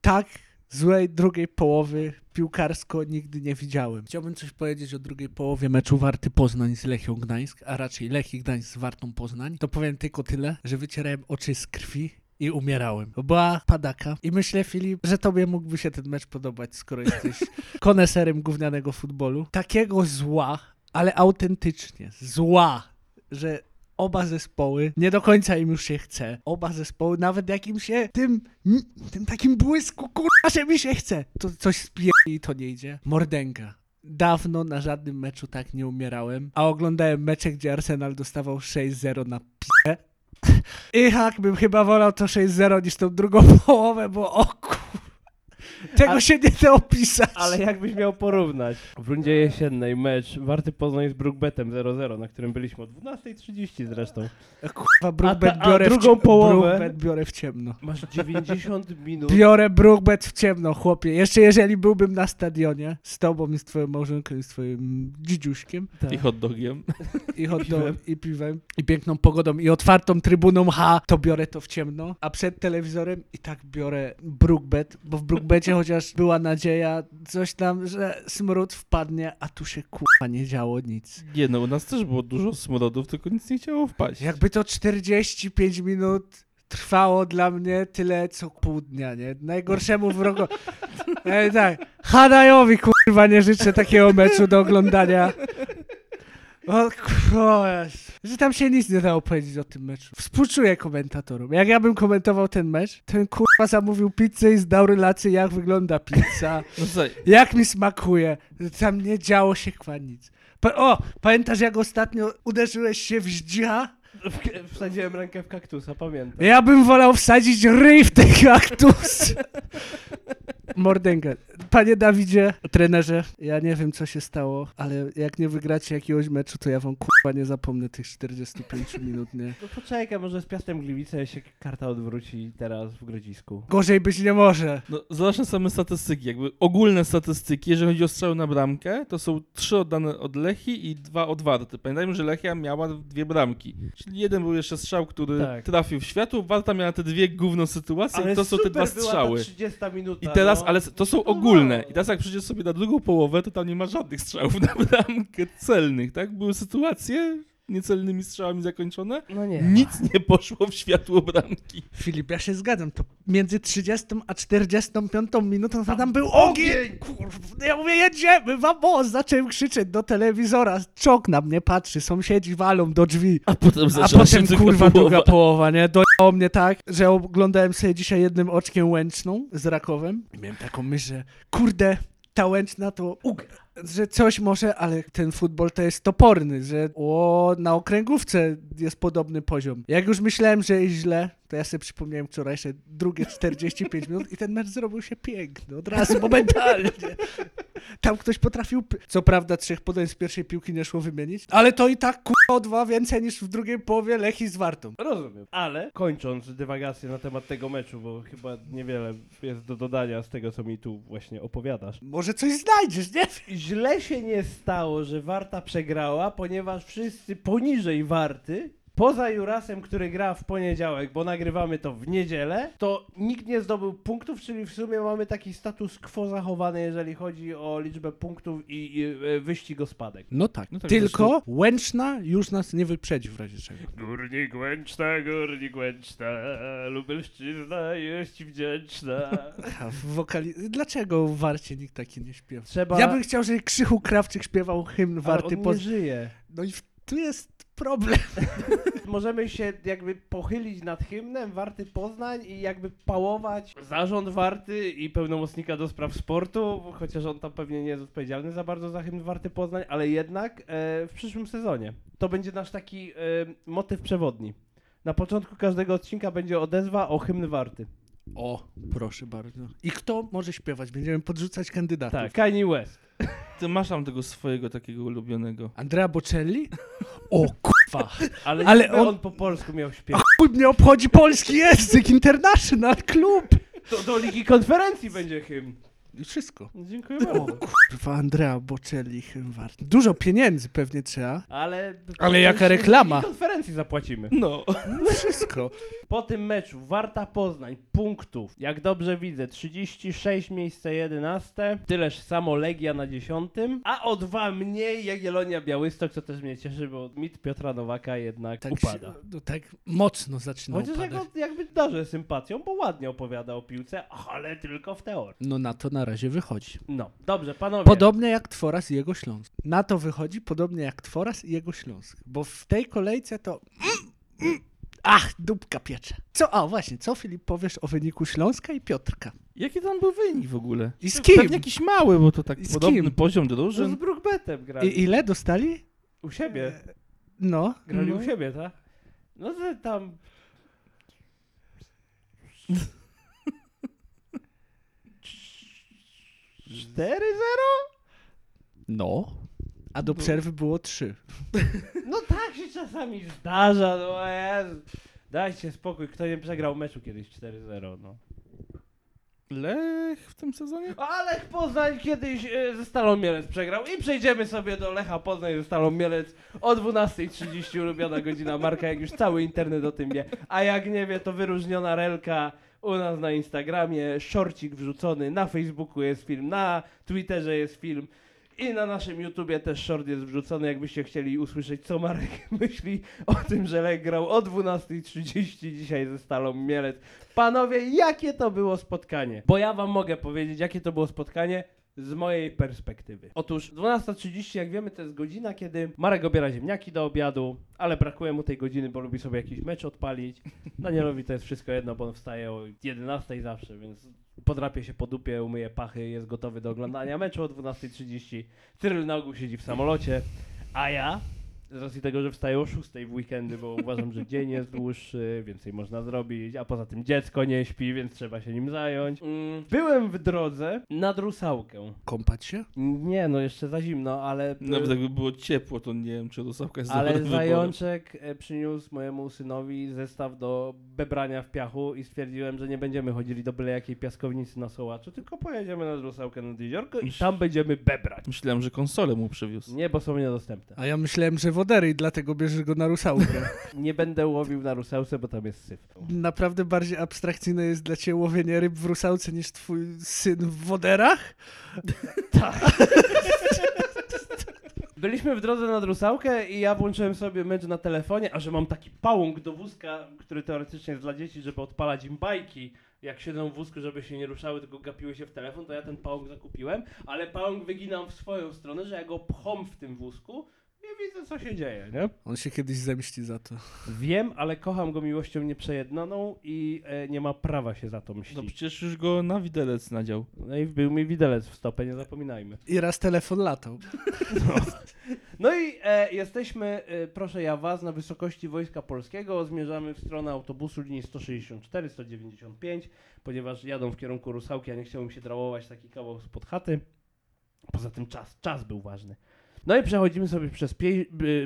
Tak złej drugiej połowy piłkarsko nigdy nie widziałem. Chciałbym coś powiedzieć o drugiej połowie meczu Warty Poznań z Lechią Gdańsk, a raczej Lechii Gdańsk z Wartą Poznań. To powiem tylko tyle, że wycierałem oczy z krwi i umierałem. Była padaka. I myślę, Filip, że tobie mógłby się ten mecz podobać, skoro jesteś koneserem gównianego futbolu. Takiego zła, ale autentycznie zła, że oba zespoły, nie do końca im już się chce. Oba zespoły, nawet jak im się tym, tym takim błysku, kurwa, że mi się chce, to coś spije i to nie idzie. Mordęga. Dawno na żadnym meczu tak nie umierałem, a oglądałem mecze, gdzie Arsenal dostawał 6-0 na p***. I tak bym chyba wolał to 6-0 niż tą drugą połowę, bo o kur... Tego Ale- się nie da opisać. Ale jakbyś miał porównać w rundzie jesiennej mecz Warty Poznań z Brookbetem 0-0, na którym byliśmy o 12.30 zresztą. Kurwa, Brookbet A a biorę, drugą w połowę? Brookbet biorę w ciemno. Masz 90 minut. Biorę Brookbet w ciemno, chłopie. Jeszcze jeżeli byłbym na stadionie z tobą i z twoją małżonką i z twoim dzidziuśkiem Tak. i hot dogiem. i hot Piwem. dog, i piwem i piękną pogodą i otwartą trybuną H, to biorę to w ciemno, a przed telewizorem i tak biorę Brookbet, bo w Brookbecie chociaż była nadzieja, coś tam, że smród wpadnie, a tu się kurwa nie działo nic. Nie no, u nas też było dużo smrodów, tylko nic nie chciało wpaść. Jakby to 45 minut trwało dla mnie tyle co pół dnia, nie? Najgorszemu wrogu. E, tak. Hadajowi kurwa nie życzę takiego meczu do oglądania. O, kurwa, że tam się nic nie dało powiedzieć o tym meczu. Współczuję komentatorom. Jak ja bym komentował ten mecz, bym kurwa zamówił pizzę i zdał relację, jak wygląda pizza, No słuchaj, jak mi smakuje. Tam nie działo się kwa nic. Pa- o, pamiętasz jak ostatnio uderzyłeś się w zdzicha? W- Wsadziłem rękę w kaktusa, pamiętam. Ja bym wolał wsadzić ryj w ten kaktus. Mordęgę. Panie Dawidzie, trenerze, ja nie wiem co się stało, ale jak nie wygracie jakiegoś meczu, to ja wam kurwa nie zapomnę tych 45 minut, nie? No poczekaj, może z Piastem Gliwice się karta odwróci teraz w Grodzisku. Gorzej być nie może. no zobacz na same statystyki, jakby ogólne statystyki, jeżeli chodzi o strzały na bramkę, to są trzy oddane od Lechi i dwa od Warty. Pamiętajmy, że Lechia miała dwie bramki. Czyli jeden był jeszcze strzał, który Tak. trafił w światło, Warta miała te dwie gówno sytuacje i to są te dwa strzały. Ta 30 minuta, I teraz, no. ale to są ogólne. I teraz jak przyjdziesz sobie na drugą połowę, to tam nie ma żadnych strzałów na bramkę celnych, tak? Były sytuacje niecelnymi strzałami zakończone. No nie. Nic nie poszło w światło bramki. Filip, ja się zgadzam, to między 30 a 45 minutą to tam był ogień! Kurwa, ja mówię, jedziemy, vamos! Zacząłem krzyczeć do telewizora, czok na mnie patrzy, sąsiedzi walą do drzwi. A potem A zaczęła się potem druga kurwa połowa. druga połowa, nie? Dojechało mnie tak, że oglądałem sobie dzisiaj jednym oczkiem łęczną z Rakowem i miałem taką myśl, że kurde, ta łęczna to ugra. Że coś może, ale ten futbol to jest toporny, że o, na okręgówce jest podobny poziom. Jak już myślałem, że jest źle, to ja sobie przypomniałem wczorajsze drugie 45 minut i ten mecz zrobił się piękny, od razu, momentalnie. Tam ktoś potrafił, co prawda trzech podań z pierwszej piłki nie szło wymienić, ale to i tak o dwa więcej niż w drugiej połowie Lechi z Wartą. Rozumiem. Ale kończąc dywagację na temat tego meczu, bo chyba niewiele jest do dodania z tego, co mi tu właśnie opowiadasz. Może coś znajdziesz, nie. Źle się nie stało, że Warta przegrała, ponieważ wszyscy poniżej Warty, poza Jurasem, który gra w poniedziałek, bo nagrywamy to w niedzielę, to nikt nie zdobył punktów, czyli w sumie mamy taki status quo zachowany, jeżeli chodzi o liczbę punktów i, i e, wyścig o spadek. No tak, No tak, tylko Łęczna już nas nie wyprzedzi w razie czego. Górnik Łęczna, Górnik Łęczna, Lubelszczyzna jest wdzięczna. Wokali... Dlaczego w Warcie nikt taki nie śpiewa? Trzeba... Ja bym chciał, żeby Krzychu Krawczyk śpiewał hymn Ale Warty on nie Poz... żyje. No i w... tu jest problem. Możemy się jakby pochylić nad hymnem Warty Poznań i jakby pałować zarząd Warty i pełnomocnika do spraw sportu, chociaż on tam pewnie nie jest odpowiedzialny za bardzo za hymn Warty Poznań, ale jednak e, w przyszłym sezonie. To będzie nasz taki e, motyw przewodni. Na początku każdego odcinka będzie odezwa o hymn Warty. O, proszę bardzo. I kto może śpiewać? Będziemy podrzucać kandydatów. Tak, Kanye West. Ty masz tam tego swojego takiego ulubionego. Andrea Bocelli? O, Fa. Ale, Ale on- on... po polsku miał A śpiewać. chuj mnie obchodzi polski język, international klub. To do Ligi Konferencji będzie hymn. I wszystko. Dziękuję O bardzo. kurwa, Andrea Bocelli, wart. Dużo pieniędzy pewnie trzeba. Ale... Ale jaka reklama. Konferencji zapłacimy. No. No wszystko. Po tym meczu Warta Poznań punktów, jak dobrze widzę, 36 miejsce 11, tyleż samo Legia na 10, a o dwa mniej Jagiellonia Białystok, co też mnie cieszy, bo mit Piotra Nowaka jednak Tak, upada. się, no, tak mocno zaczyna Chociaż upadać. go jakby darzę sympatią, bo ładnie opowiada o piłce, ale tylko w teorii. No na to na razie wychodzi. No, dobrze, panowie. Podobnie jak Tworas i jego Śląsk. Na to wychodzi podobnie jak Tworas i jego Śląsk. Bo w tej kolejce to... Ach, dupka piecze. Co, a właśnie, co Filip powiesz o wyniku Śląska i Piotrka? Jaki tam był wynik w ogóle? I z kim? Pewnie jakiś mały, bo to tak I z podobny kim? poziom że z drużyn. Brookbetem grali. I ile dostali? U siebie. No. Grali no. u siebie, tak? No to tam... Cztery zero? No. A do przerwy było trzy. No tak się czasami zdarza, no Jezu. Dajcie spokój, kto nie przegrał meczu kiedyś 4-0, no. Lech w tym sezonie? A Lech Poznań kiedyś e, ze Stalą Mielec przegrał i przejdziemy sobie do Lecha Poznań ze Stalą Mielec o 12.30 ulubiona godzina Marka, jak już cały internet o tym wie. A jak nie wie, to wyróżniona relka u nas na Instagramie, szorcik wrzucony, na Facebooku jest film, na Twitterze jest film i na naszym YouTubie też short jest wrzucony, jakbyście chcieli usłyszeć, co Marek myśli o tym, że Lech grał o 12.30 dzisiaj ze Stalą Mielec. Panowie, jakie to było spotkanie? Bo ja wam mogę powiedzieć, jakie to było spotkanie z mojej perspektywy. Otóż 12.30, jak wiemy, to jest godzina, kiedy Marek obiera ziemniaki do obiadu, ale brakuje mu tej godziny, bo lubi sobie jakiś mecz odpalić. Danielowi to jest wszystko jedno, bo on wstaje o 11 zawsze, więc podrapie się po dupie, umyje pachy, jest gotowy do oglądania meczu o 12.30. Cyryl na ogół siedzi w samolocie, a ja z racji tego, że wstaję o 6 w weekendy, bo uważam, że dzień jest dłuższy, więcej można zrobić, a poza tym dziecko nie śpi, więc trzeba się nim zająć. Mm, Byłem w drodze nad Rusałkę. Kąpać się? Nie, no jeszcze za zimno, ale... Nawet jakby było ciepło, to nie wiem, czy Rusałka jest Ale wyborem. zajączek e, przyniósł mojemu synowi zestaw do bebrania w piachu i stwierdziłem, że nie będziemy chodzili do byle jakiej piaskownicy na Sołaczu, tylko pojedziemy nad Rusałkę nad jeziorko i tam będziemy bebrać. Myślałem, że konsolę mu przywiózł. Nie, bo są niedostępne. A ja myślałem, że wodery i dlatego bierzesz go na rusałkę. Nie będę łowił na Rusałce, bo tam jest syf. Naprawdę bardziej abstrakcyjne jest dla ciebie łowienie ryb w rusałce niż twój syn w woderach? Byliśmy w drodze nad Rusałkę i ja włączyłem sobie mecz na telefonie, a że mam taki pałąk do wózka, który teoretycznie jest dla dzieci, żeby odpalać im bajki, jak siedzą w wózku, żeby się nie ruszały, tylko gapiły się w telefon, to ja ten pałąk zakupiłem, ale pałąk wyginam w swoją stronę, że ja go pchom w tym wózku i widzę, co się dzieje, nie? On się kiedyś zemści za to. Wiem, ale kocham go miłością nieprzejednaną i e, nie ma prawa się za to No mścić. przecież już go na widelec nadział. No i był mi widelec w stopę, nie zapominajmy. I raz telefon latał. No i e, jesteśmy, e, proszę ja was, na wysokości Wojska Polskiego. Zmierzamy w stronę autobusu linii 164, 195, ponieważ jadą w kierunku Rusałki, a nie chciałbym się drałować taki kawał spod chaty. Poza tym czas, czas był ważny. No i przechodzimy sobie przez,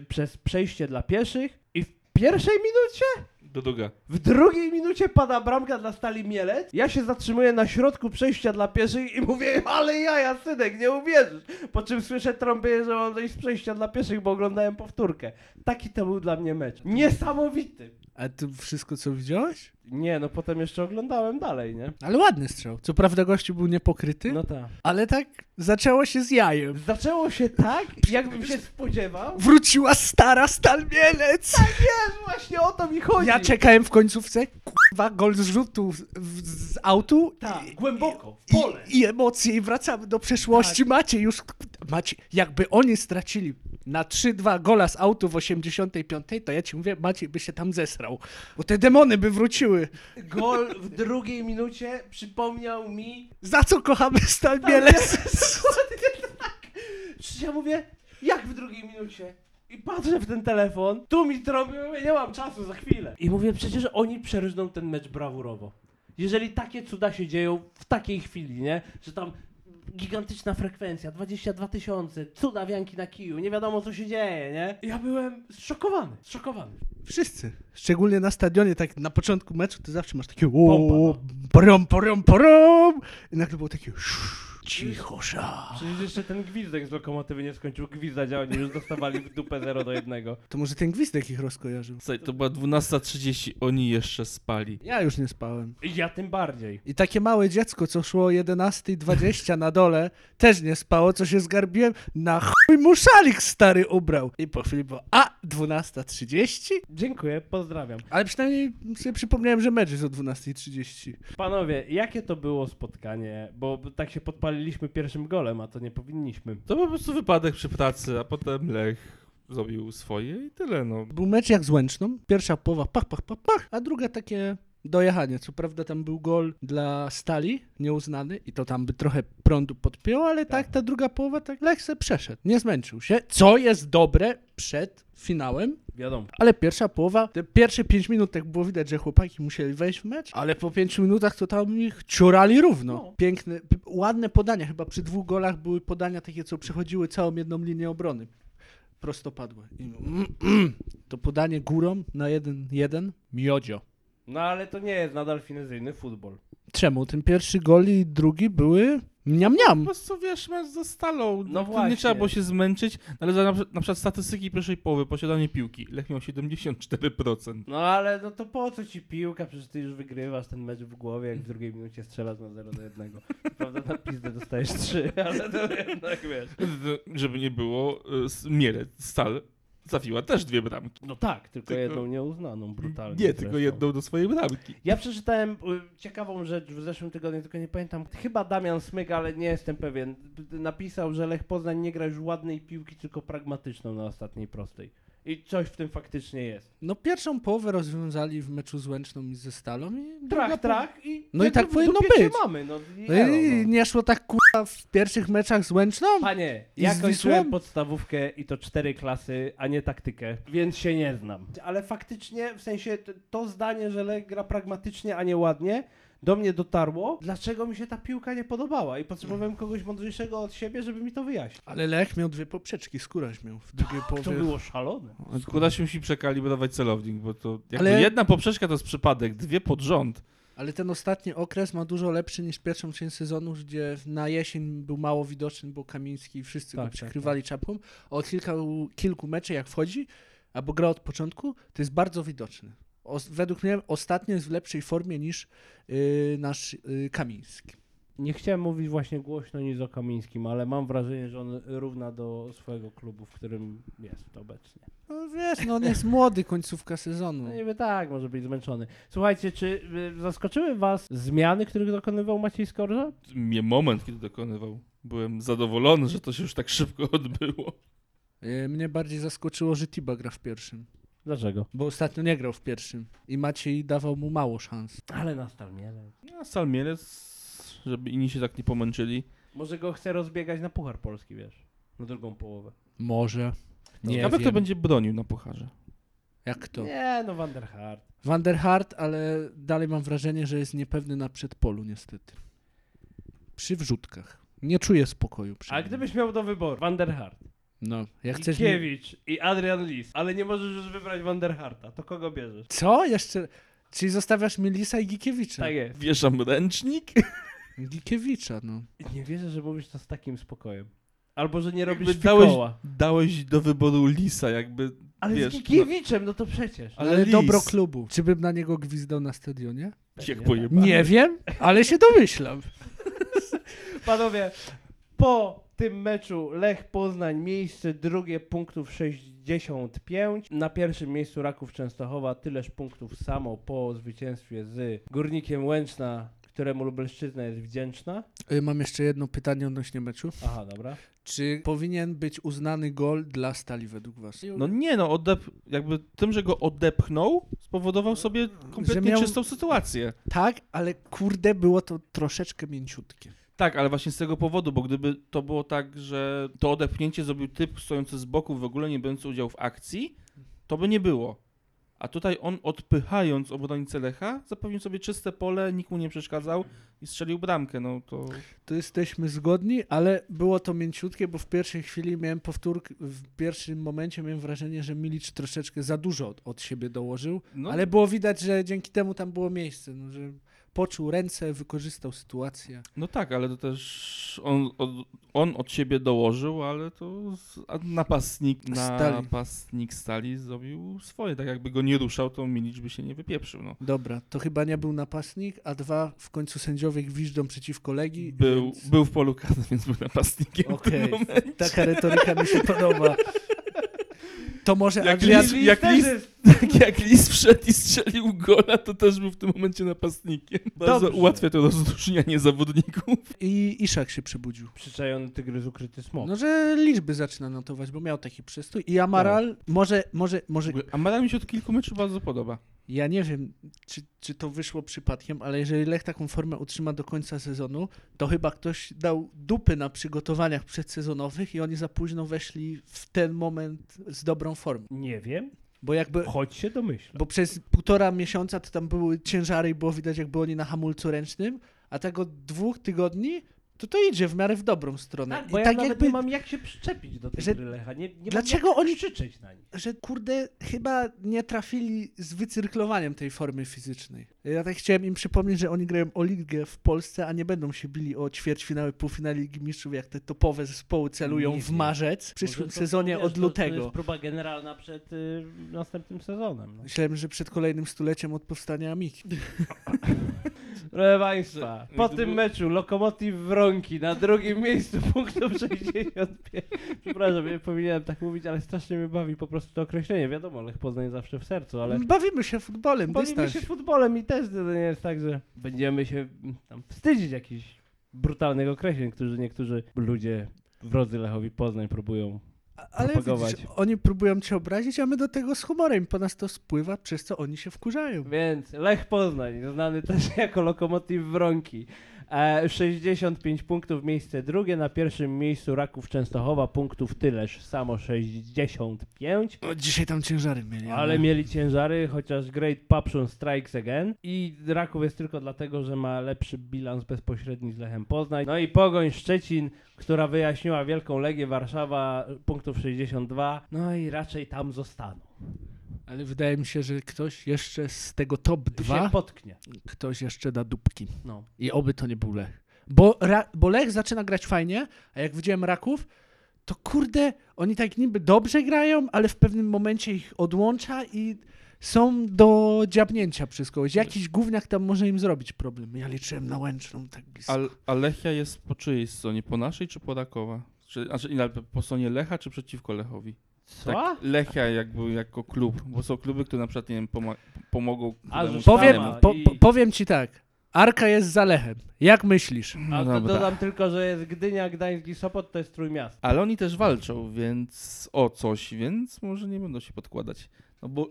przez przejście dla pieszych i w pierwszej minucie Do doga. w drugiej minucie pada bramka dla Stali Mielec. Ja się zatrzymuję na środku przejścia dla pieszych i mówię, ale jaja, synek, nie uwierzysz. Po czym słyszę trąbię, że mam zejść z przejścia dla pieszych, bo oglądałem powtórkę. Taki to był dla mnie mecz. Niesamowity. A ty wszystko co widziałeś? Nie, no potem jeszcze oglądałem dalej, nie? Ale ładny strzał. Co prawda gościu był niepokryty, No tak. ale tak zaczęło się z jajem. Zaczęło się tak, jakbym się spodziewał. Wróciła stara Stal Mielec! Wiesz, właśnie o to mi chodzi. Ja czekałem w końcówce, kurwa, gol z rzutu z, w- z autu. Tak, i- głęboko, w I, pole. I emocje, i wracamy do przeszłości. Macie już, macie, jakby oni stracili na 3-2 gola z autu w 85, to ja ci mówię, Maciej by się tam zesrał. Bo te demony by wróciły. Gol w drugiej minucie przypomniał mi Za co kochamy Stal Mielec? Dokładnie tak. Przecież ja mówię, jak w drugiej minucie? I patrzę w ten telefon, tu mi trąbi, mówię, nie mam czasu, za chwilę. I mówię, przecież oni przerżną ten mecz brawurowo. Jeżeli takie cuda się dzieją w takiej chwili, nie? Że tam gigantyczna frekwencja, 22 tysiące, cuda wianki na kiju, nie wiadomo co się dzieje, nie? Ja byłem zszokowany, zszokowany. Wszyscy. Szczególnie na stadionie, tak na początku meczu, to zawsze masz takie Pompa, no. porom, porom, porom. I nagle było takie cicho, sza. Przecież jeszcze ten gwizdek z lokomotywy nie skończył gwizdać, a oni już dostawali w dupę 0 do 1. To może ten gwizdek ich rozkojarzył. Słuchaj, to była 12.30, oni jeszcze spali. Ja już nie spałem. Ja tym bardziej. I takie małe dziecko, co szło o 11.20 na dole, też nie spało, co się zgarbiłem, na chuj mu szalik stary ubrał. I po chwili było, a, 12.30? Dziękuję, pozdrawiam. Ale przynajmniej sobie przypomniałem, że mecz jest o 12.30. Panowie, jakie to było spotkanie? Bo tak się podpaliliśmy pierwszym golem, a to nie powinniśmy. To był po prostu wypadek przy pracy, a potem Lech zrobił swoje i tyle, no. Był mecz jak z Łęczną, pierwsza połowa pach, pach, pach, pach, a druga takie dojechanie. Co prawda tam był gol dla Stali, nieuznany i to tam by trochę prądu podpięło, ale tak, Tak. ta druga połowa tak Lech se przeszedł. Nie zmęczył się, co jest dobre przed finałem, Wiadomo. ale pierwsza połowa, te pierwsze 5 minut tak było widać, że chłopaki musieli wejść w mecz, ale po 5 minutach to tam ich ciurali równo. No. Piękne, ładne podania, chyba przy dwóch golach były podania takie, co przechodziły całą jedną linię obrony. Prostopadłe. I to podanie górą na 1-1, miodzio. No ale to nie jest nadal finezyjny futbol. Czemu? Ten pierwszy gol i drugi były mniam Po mniam. prostu wiesz, mecz ze Stalą. No właśnie. Nie trzeba było się zmęczyć, ale za na, przykład- na przykład statystyki pierwszej połowy, posiadanie piłki. Lech miał 74%. No ale no to po co ci piłka? Przecież ty już wygrywasz ten mecz w głowie, jak w drugiej minucie strzelasz na 0 do 1. Prawda, na pizdę dostajesz 3, ale to jednak wiesz. Żeby nie było, y, s- Mielec, Stal zawiła też dwie bramki. No tak, tylko, Tylko- jedną nieuznaną, brutalnie. Nie, tylko zresztą. jedną do swojej bramki. Ja przeczytałem y, ciekawą rzecz w zeszłym tygodniu, tylko nie pamiętam. Chyba Damian Smyk, ale nie jestem pewien. Napisał, że Lech Poznań nie gra już ładnej piłki, tylko pragmatyczną na ostatniej prostej. I coś w tym faktycznie jest. No pierwszą połowę rozwiązali w meczu z Łęczną i ze Stalą i Trach, trach i No i tak powinno być. mamy, no, i No i no. nie szło tak w pierwszych meczach z Łęczną? Panie, ja z kończyłem Wisłą? podstawówkę i to cztery klasy, a nie taktykę, więc się nie znam. Ale faktycznie, w sensie to, to zdanie, że Lech gra pragmatycznie, a nie ładnie, do mnie dotarło, dlaczego mi się ta piłka nie podobała i potrzebowałem kogoś mądrzejszego od siebie, żeby mi to wyjaśnić. Ale Lech miał dwie poprzeczki, skóraś miał w drugiej To połowie. było szalone. Składa się musi przekalibrować celownik, bo to jakby Ale- jedna poprzeczka to jest przypadek, dwie pod rząd. Ale ten ostatni okres ma dużo lepszy niż pierwszą część sezonu, gdzie na jesień był mało widoczny, bo Kamiński i wszyscy Tak, go tak, przykrywali czapką. Od kilku, kilku meczy jak wchodzi, albo gra od początku, to jest bardzo widoczny. O, według mnie ostatnio jest w lepszej formie niż yy, nasz yy, Kamiński. Nie chciałem mówić właśnie głośno nic o Kamińskim, ale mam wrażenie, że on równa do swojego klubu, w którym jest obecnie. No wiesz, no on jest młody, końcówka sezonu. No niby tak, może być zmęczony. Słuchajcie, czy y, zaskoczyły was zmiany, których dokonywał Maciej Skorża? Mnie moment, kiedy dokonywał. Byłem zadowolony, że to się już tak szybko odbyło. Yy, mnie bardziej zaskoczyło, że Tiba gra w pierwszym, Dlaczego? bo ostatnio nie grał w pierwszym i Maciej dawał mu mało szans. Ale na Stalmiele. A Salmielec, żeby inni się tak nie pomęczyli. Może go chce rozbiegać na Puchar Polski, wiesz? Na drugą połowę. Może. Nie Ciekawe, wiem. kto będzie bronił na pucharze. Jak kto? Nie, no Van der Hart. Van der Hart, ale dalej mam wrażenie, że jest niepewny na przedpolu niestety. Przy wrzutkach. Nie czuję spokoju przy A nim. gdybyś miał do wyboru Van der Hart, No, jak chcesz... Mi... Gikiewicz i Adrian Lis, ale nie możesz już wybrać Van der Harta, to kogo bierzesz? Co? Jeszcze... Czyli zostawiasz mi Lisa i Gikiewicza? Tak jest. Wieszam ręcznik. Gikiewicza, no. Nie wierzę, że mówisz to z takim spokojem. Albo, że nie robisz Jakby dałeś, fikoła. dałeś do wyboru Lisa, jakby. Ale wiesz, z Gikiewiczem, no to przecież. Ale Ale Lis. dobro klubu. Czy bym na niego gwizdał na stadionie? Jak Nie, pojebany. Nie wiem, ale się domyślam. Panowie, po tym meczu Lech Poznań miejsce drugie punktów 65. Na pierwszym miejscu Raków Częstochowa tyleż punktów samo po zwycięstwie z Górnikiem Łęczna, któremu Lubelszczyzna jest wdzięczna. Y, Mam jeszcze jedno pytanie odnośnie meczu. Aha, dobra. Czy powinien być uznany gol dla Stali według was? No nie no, odep... jakby tym, że go odepchnął, spowodował sobie kompletnie miał- czystą sytuację. Tak, ale kurde, było to troszeczkę mięciutkie. Tak, ale właśnie z tego powodu, bo gdyby to było tak, że to odepchnięcie zrobił typ stojący z boku, w ogóle nie biorący udziału w akcji, to by nie było. A tutaj on odpychając obrońcę Lecha, zapewnił sobie czyste pole, nikt mu nie przeszkadzał i strzelił bramkę. No to To jesteśmy zgodni, ale było to mięciutkie, bo w pierwszej chwili miałem powtórkę, w pierwszym momencie miałem wrażenie, że Milic troszeczkę za dużo od, od siebie dołożył, no, ale było widać, że dzięki temu tam było miejsce, no, że poczuł ręce, wykorzystał sytuację. no tak, ale to też on od, on od siebie dołożył, ale to z, napastnik, Stali. napastnik Stali zrobił swoje. Tak jakby go nie ruszał, to Milic by się nie wypieprzył. No. Dobra, to chyba nie był napastnik, a dwa, w końcu sędziowie gwiżdżą przeciwko Legii. Był, więc- był w polu karnym, więc był napastnikiem Okej, momencie. taka retoryka mi się podoba. To może Jak Adrian... lis- jak lis- Tak jak Lis wszedł i strzelił gola, to też był w tym momencie napastnikiem. Bardzo Dobrze. ułatwia to rozróżnianie zawodników. I Iszak się przebudził. Przyczajony tygrys ukryty smok. No, że liczby zaczyna notować, bo miał taki przystój. I Amaral, może, może, może, Amaral mi się od kilku meczów bardzo podoba. Ja nie wiem, czy, czy to wyszło przypadkiem, ale jeżeli Lech taką formę utrzyma do końca sezonu, to chyba ktoś dał dupy na przygotowaniach przedsezonowych i oni za późno weszli w ten moment z dobrą formą. Nie wiem, Bo jakby, choć się domyślam. bo przez półtora miesiąca to tam były ciężary i było widać, jak byli na hamulcu ręcznym, a od dwóch tygodni to to idzie w miarę w dobrą stronę. Tak, I bo ja tak nawet jakby, nie mam jak się przyczepić do tej że- gry Lecha. Nie, nie Dlaczego oni- krzyczeć na nich. że kurde, chyba nie trafili z wycyrklowaniem tej formy fizycznej. Ja tak chciałem im przypomnieć, że oni grają o ligę w Polsce, a nie będą się bili o ćwierćfinały, półfinały Ligi Mistrzów, jak te topowe zespoły celują Nie w marzec w przyszłym to, sezonie wiesz, od To, to lutego. jest próba generalna przed y, następnym sezonem. No. Myślałem, że przed kolejnym stuleciem od powstania Amiki. Proszę Państwa, po tym było- meczu Lokomotiv Wronki na drugim miejscu punktów 65. Przepraszam, nie powinienem tak mówić, ale strasznie mnie bawi po prostu to określenie. Wiadomo, Lech Poznań zawsze w sercu, ale Bawimy się futbolem, bawimy dystanс. się futbolem i też to nie jest tak, że będziemy się mm, tam wstydzić jakichś brutalnych określeń, którzy niektórzy ludzie wrodzy Lechowi Poznań próbują. Ale propagować. widzisz, oni próbują cię obrazić, a my do tego z humorem. Po nas to spływa, przez co oni się wkurzają. Więc Lech Poznań, znany też jako Lokomotiv Wronki. E, 65 punktów, miejsce drugie. Na pierwszym miejscu Raków Częstochowa, punktów tyleż, samo 65. O, dzisiaj tam ciężary mieli. Ale mieli ciężary, chociaż Great Papszun strikes again. I Raków jest tylko dlatego, że ma lepszy bilans bezpośredni z Lechem Poznań. No i Pogoń Szczecin, która wyjaśniła Wielką Legię Warszawa, punktów 62. No i raczej tam zostaną. Ale wydaje mi się, że ktoś jeszcze z tego top Się 2, potknie. ktoś jeszcze da dupki. No. I oby to nie był Lech. Bo, Ra- bo Lech zaczyna grać fajnie, a jak widziałem Raków, to kurde, oni tak niby dobrze grają, ale w pewnym momencie ich odłącza i są do dziabnięcia przez kogoś. Jakiś gówniak tam może im zrobić problem. Ja liczyłem na Łęczną tak blisko. A, a Lechia jest po czyjej stronie? Po naszej czy po Rakowa? Czy, znaczy, po stronie Lecha czy przeciwko Lechowi? Co? Tak, Lechia jakby jako klub, bo są kluby, które na przykład, nie wiem, pomogą... A, Powiem, po, po, powiem ci tak. Arka jest za Lechem. Jak myślisz? A No dodam tylko, że jest Gdynia, Gdańsk i Sopot to jest Trójmiasto. Ale oni też walczą, więc o coś, więc może nie będą się podkładać. No bo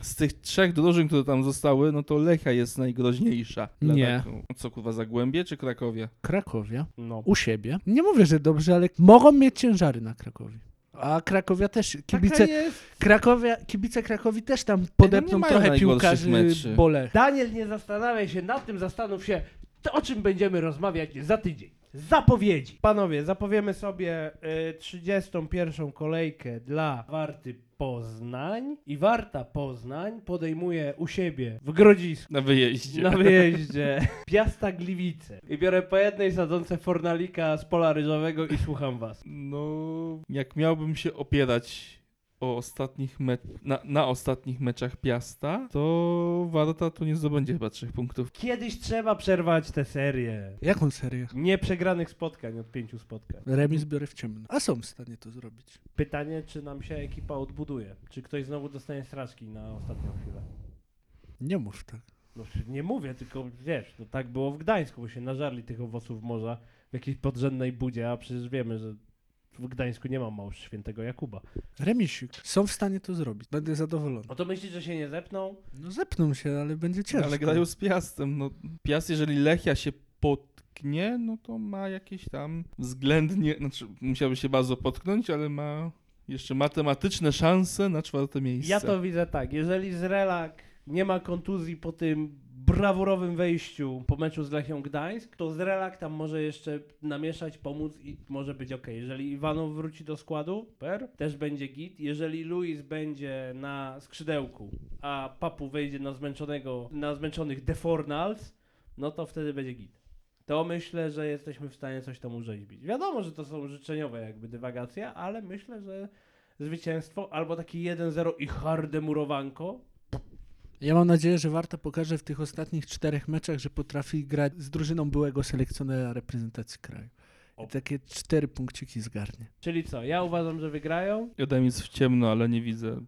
z tych trzech drużyn, które tam zostały, no to Lechia jest najgroźniejsza. Dla Nie. taką- Co kurwa, Zagłębie czy Krakowia? Krakowia. No. U siebie. Nie mówię, że dobrze, ale mogą mieć ciężary na Krakowie. A Krakowia też, kibice. Krakowia, kibice Krakowi też tam podepną trochę piłkarzy bole. Daniel, nie zastanawiaj się nad tym, zastanów się, to o czym będziemy rozmawiać za tydzień. Zapowiedzi. Panowie, zapowiemy sobie y, 31. kolejkę dla Warty Poznań i Warta Poznań podejmuje u siebie w Grodzisku Na wyjeździe. na wyjeździe Piasta Gliwice. I biorę po jednej sadzące fornalika z pola ryżowego i słucham was. No, jak miałbym się opierać o ostatnich me- na, na ostatnich meczach Piasta, to Warta tu nie zdobędzie chyba trzech punktów. Kiedyś trzeba przerwać tę serię. Jaką serię? Nieprzegranych spotkań od pięciu spotkań. Remis biorę w ciemno. A są w stanie to zrobić. Pytanie, czy nam się ekipa odbuduje? Czy ktoś znowu dostanie straczki na ostatnią chwilę? Nie mów tak. No, nie mówię, tylko wiesz, no tak było w Gdańsku, bo się nażarli tych owoców morza w jakiejś podrzędnej budzie, a przecież wiemy, że w Gdańsku nie ma małż świętego Jakuba. Remisik. Są w stanie to zrobić. Będę zadowolony. No to myślisz, że się nie zepną? No zepną się, ale będzie ciężko. Ale grają z Piastem. No, Piast, jeżeli Lechia się potknie, no to ma jakieś tam względnie, znaczy musiałby się bardzo potknąć, ale ma Jeszcze matematyczne szanse na czwarte miejsce. Ja to widzę tak, jeżeli Zrelak nie ma kontuzji po tym brawurowym wejściu po meczu z Lechią Gdańsk, to Zrelak tam może jeszcze namieszać, pomóc i może być ok. Jeżeli Iwanow wróci do składu, per, też będzie git. Jeżeli Luis będzie na skrzydełku, a Papu wejdzie na zmęczonego, na zmęczonych Defornals, no to wtedy będzie git. To myślę, że jesteśmy w stanie coś tam urzeźbić. Wiadomo, że to są życzeniowe jakby dywagacje, ale myślę, że zwycięstwo albo taki 1-0 i harde murowanko. Ja mam nadzieję, że Warta pokaże w tych ostatnich czterech meczach, że potrafi grać z drużyną byłego selekcjonera reprezentacji kraju. I takie cztery punkciki zgarnie. Czyli co, ja uważam, że wygrają. Ja dam nic w ciemno, ale nie widzę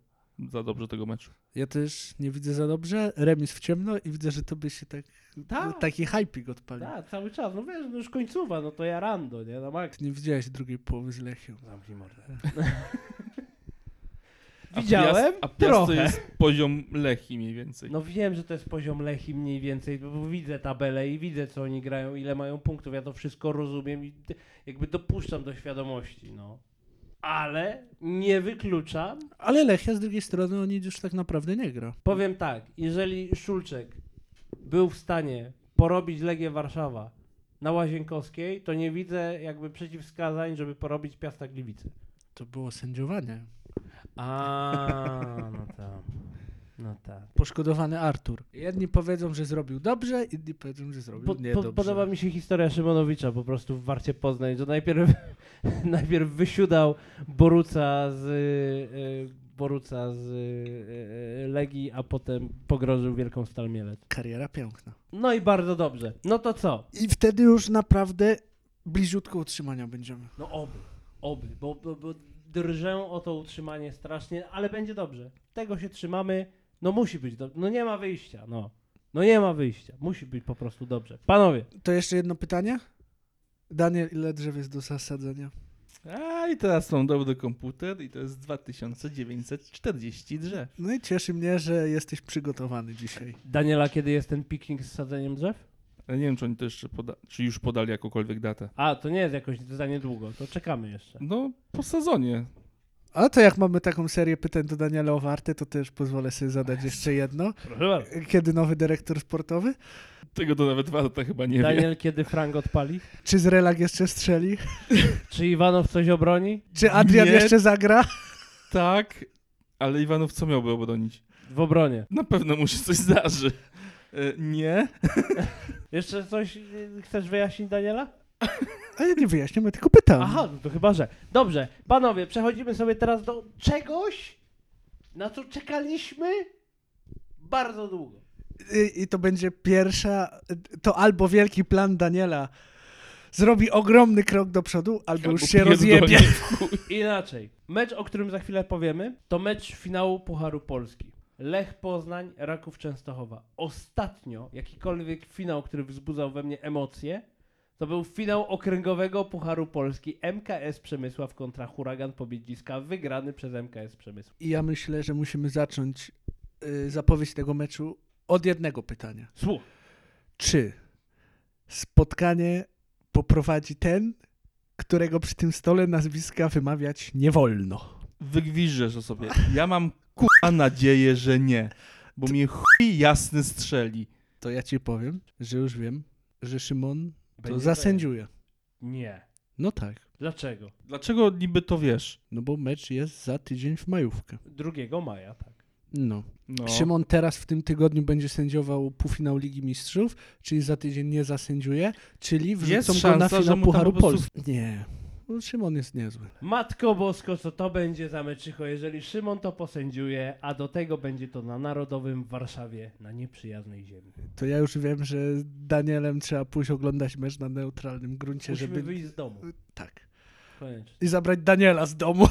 za dobrze tego meczu. Ja też nie widzę za dobrze, remis w ciemno i widzę, że to by się tak, Tak. taki hypik odpalił. Tak, cały czas. No wiesz, no już końcowa, no to ja rando, nie? Na maks. Nie widziałeś drugiej połowy z Lechią. Zamknij mordę. A Widziałem Piast, a Piast to trochę. jest poziom Lechi mniej więcej. No wiem, że to jest poziom Lechi mniej więcej, bo widzę tabelę i widzę, co oni grają, ile mają punktów. Ja to wszystko rozumiem i jakby dopuszczam do świadomości, no. Ale nie wykluczam, Ale Lechia z drugiej strony oni już tak naprawdę nie gra. Powiem tak, jeżeli Szulczek był w stanie porobić Legię Warszawa na Łazienkowskiej, to nie widzę jakby przeciwwskazań, żeby porobić Piasta Gliwice. To było sędziowanie. A, no tak. No tak. Poszkodowany Artur. Jedni powiedzą, że zrobił dobrze, inni powiedzą, że zrobił Po, niedobrze. po, podoba mi się historia Szymonowicza po prostu w Warcie Poznań, że najpierw, najpierw wysiudał Boruca z, y, Boruca z y, Legii, a potem pogrożył Wielką Stal Mielec. Kariera piękna. No i bardzo dobrze. No to co? I wtedy już naprawdę bliziutko utrzymania będziemy. No oby, oby, bo, bo, bo drżę o to utrzymanie strasznie, ale będzie dobrze. Tego się trzymamy, no musi być dobrze, no nie ma wyjścia, no. No nie ma wyjścia, musi być po prostu dobrze. Panowie, To jeszcze jedno pytanie? Daniel, ile drzew jest do zasadzenia? A i teraz mam dobry komputer i to jest 2940 drzew. No i cieszy mnie, że jesteś przygotowany dzisiaj. Daniela, kiedy jest ten piknik z sadzeniem drzew? Ale nie wiem, czy oni to jeszcze poda- czy już podali jakąkolwiek datę. A, to nie jest jakoś za niedługo, to czekamy jeszcze. No, po sezonie. A to jak mamy taką serię pytań do Daniela o Wartę, to też pozwolę sobie zadać jeszcze jedno. Proszę bardzo. Kiedy nowy dyrektor sportowy? Tego to nawet Warta chyba nie wie. Daniel, kiedy Frank odpali? Czy Zrelag jeszcze strzeli? Czy Iwanow coś obroni? Czy Adrian Nie. jeszcze zagra? Tak, ale Iwanów co miałby obronić? W obronie. Na pewno mu się coś zdarzy. E, nie? Jeszcze coś y, chcesz wyjaśnić, Daniela? A ja nie wyjaśniam, ja tylko pytam. Aha, no to chyba, że. Dobrze, panowie, przechodzimy sobie teraz do czegoś, na co czekaliśmy bardzo długo. I, I to będzie pierwsza, to albo wielki plan Daniela zrobi ogromny krok do przodu, albo, już się rozjebie. Inaczej, mecz, o którym za chwilę powiemy, to mecz finału Pucharu Polski. Lech Poznań, Raków Częstochowa. Ostatnio jakikolwiek finał, który wzbudzał we mnie emocje, to był finał okręgowego Pucharu Polski MKS Przemysław kontra Huragan Pobiedziska, wygrany przez MKS Przemysław. I ja myślę, że musimy zacząć y, zapowiedź tego meczu od jednego pytania. Słuch. Czy spotkanie poprowadzi ten, którego przy tym stole nazwiska wymawiać nie wolno? Wygwiżdżesz o sobie. Ja mam kurwa nadzieję, że nie. Bo mnie chuj jasny strzeli. To ja ci powiem, że już wiem, że Szymon to Będzie zasędziuje. Nie. No tak. Dlaczego? Dlaczego niby to wiesz? No bo mecz jest za tydzień w majówkę. 2 maja, tak. No. No. Szymon teraz w tym tygodniu będzie sędziował półfinał Ligi Mistrzów, czyli za tydzień nie zasędziuje, czyli wrzucą Jest go na szansa, że finał mu tam Pucharu po prostu- Polski. Nie. No, Szymon jest niezły. Matko Bosko, co to będzie za meczycho, jeżeli Szymon to posędziuje, a do tego będzie to na Narodowym w Warszawie, na nieprzyjaznej ziemi. To ja już wiem, że z Danielem trzeba pójść oglądać mecz na neutralnym gruncie, Musimy żeby... wyjść z domu. Tak. Koniecznie. I zabrać Daniela z domu.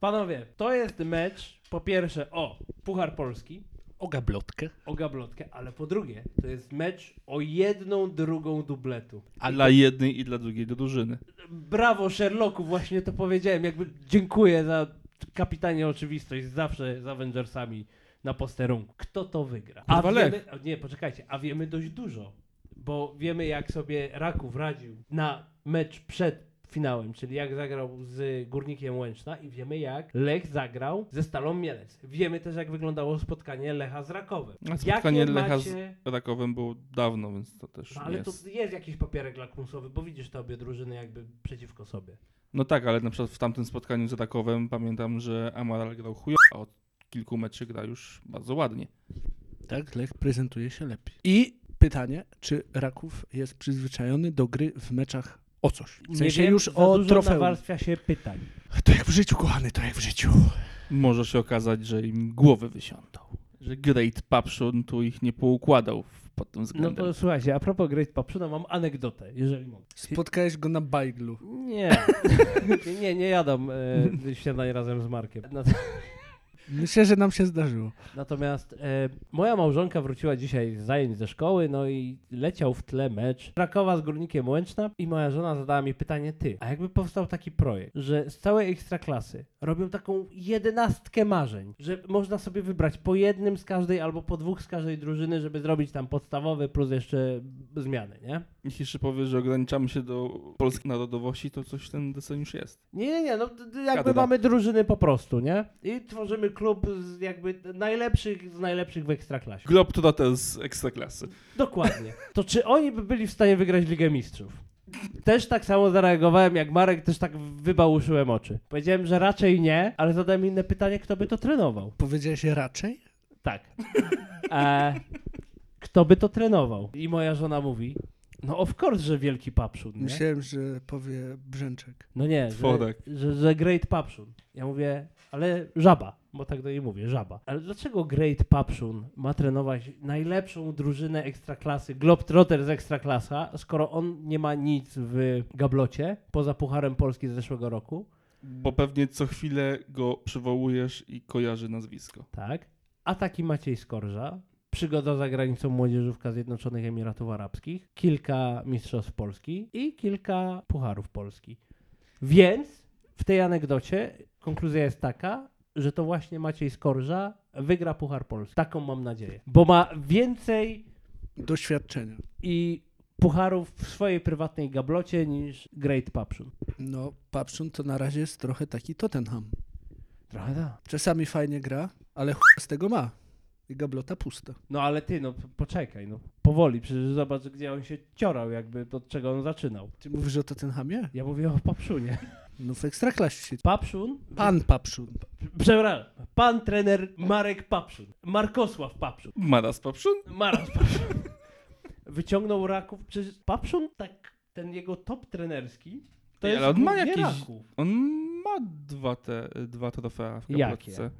Panowie, to jest mecz, po pierwsze, o Puchar Polski, O gablotkę. o gablotkę, ale po drugie, to jest mecz o jedną drugą dubletu. A dla jednej i dla drugiej do drużyny. Brawo Sherlocku, właśnie to powiedziałem, jakby dziękuję za kapitanie oczywistość, zawsze z Avengersami na posterunku. Kto to wygra? A Kurwa, wiemy, nie, poczekajcie, a wiemy dość dużo, bo wiemy jak sobie Raków radził na mecz przed finałem, czyli jak zagrał z Górnikiem Łęczna i wiemy jak Lech zagrał ze Stalą Mielec. Wiemy też jak wyglądało spotkanie Lecha z Rakowem. A spotkanie Jakie Lecha z macie... Rakowem było dawno, więc to też No, ale jest. to jest jakiś papierek lakmusowy, bo widzisz te obie drużyny jakby przeciwko sobie. No tak, ale na przykład w tamtym spotkaniu z Rakowem pamiętam, że Amaral grał chujowo, a od kilku meczy gra już bardzo ładnie. Tak, Lech prezentuje się lepiej. I pytanie, czy Raków jest przyzwyczajony do gry w meczach o coś? W sensie nie wiem, już za o dużo trofeum. nawarstwia się pytań. To jak w życiu, kochany, to jak w życiu. Może się okazać, że im głowy wysiądą. Że Great Papszun tu ich nie poukładał pod tym No względem. to słuchajcie, a propos Great Papszuna mam anegdotę, jeżeli mogę. Spotkałeś go na bajglu. Nie, nie, nie jadą e, śniadań razem z Markiem. Nat- Myślę, że nam się zdarzyło. Natomiast e, moja małżonka wróciła dzisiaj z zajęć ze szkoły, no i leciał w tle mecz Krakowa z Górnikiem Łęczna i moja żona zadała mi pytanie, ty, a jakby powstał taki projekt, że z całej ekstraklasy robią taką jedenastkę marzeń, że można sobie wybrać po jednym z każdej albo po dwóch z każdej drużyny, żeby zrobić tam podstawowy plus jeszcze zmiany, nie? Jeśli jeszcze powiesz, że ograniczamy się do polskiej narodowości, to coś ten desen już jest. Nie, nie, nie, no jakby Kadra. mamy drużyny po prostu, nie? I tworzymy klub z jakby najlepszych z najlepszych w ekstraklasie. Globetrotter z Ekstraklasy. Dokładnie. To czy oni by byli w stanie wygrać Ligę Mistrzów? Też tak samo zareagowałem jak Marek, też tak wybałuszyłem oczy. Powiedziałem, że raczej nie, ale zadałem inne pytanie, kto by to trenował. Powiedziałeś raczej? Tak. E, kto by to trenował? I moja żona mówi, no of course, że wielki papszun, nie? Myślałem, że powie Brzęczek. No nie, że, Tworek. że, że Great Papszun. Ja mówię, ale żaba, bo tak do niej mówię, żaba. Ale dlaczego Great Papszun ma trenować najlepszą drużynę ekstraklasy, Globetrotter z ekstraklasa, skoro on nie ma nic w gablocie, poza Pucharem Polski z zeszłego roku, Bo pewnie co chwilę go przywołujesz i kojarzy nazwisko. tak? A taki Maciej Skorża, przygoda za granicą młodzieżówka Zjednoczonych Emiratów Arabskich, kilka mistrzostw Polski i kilka pucharów Polski. Więc w tej anegdocie konkluzja jest taka, że to właśnie Maciej Skorża wygra Puchar Polski. Taką mam nadzieję. Bo ma więcej Doświadczenia. i pucharów w swojej prywatnej gablocie niż Great Papszun. No, Papszun to na razie jest trochę taki Tottenham. Trochę da. Czasami fajnie gra, ale ch... z tego ma. I gablota pusta. No ale ty, no poczekaj, no powoli, przecież zobacz, gdzie on się ciorał, jakby od czego on zaczynał. Ty mówisz o Tottenhamie? Ja mówię o Papszunie. No w Ekstraklasie się... Papszun? Pan Papszun. Przepraszam, pan trener Marek Papszun. Markosław Papszun. Maras Papszun? Maras Papszun. Wyciągnął Raków, przecież Papszun, tak, ten jego top trenerski, to Ej, jest ale on ma głównie jakieś- Raków. On ma dwa, te, dwa trofea w Jakie?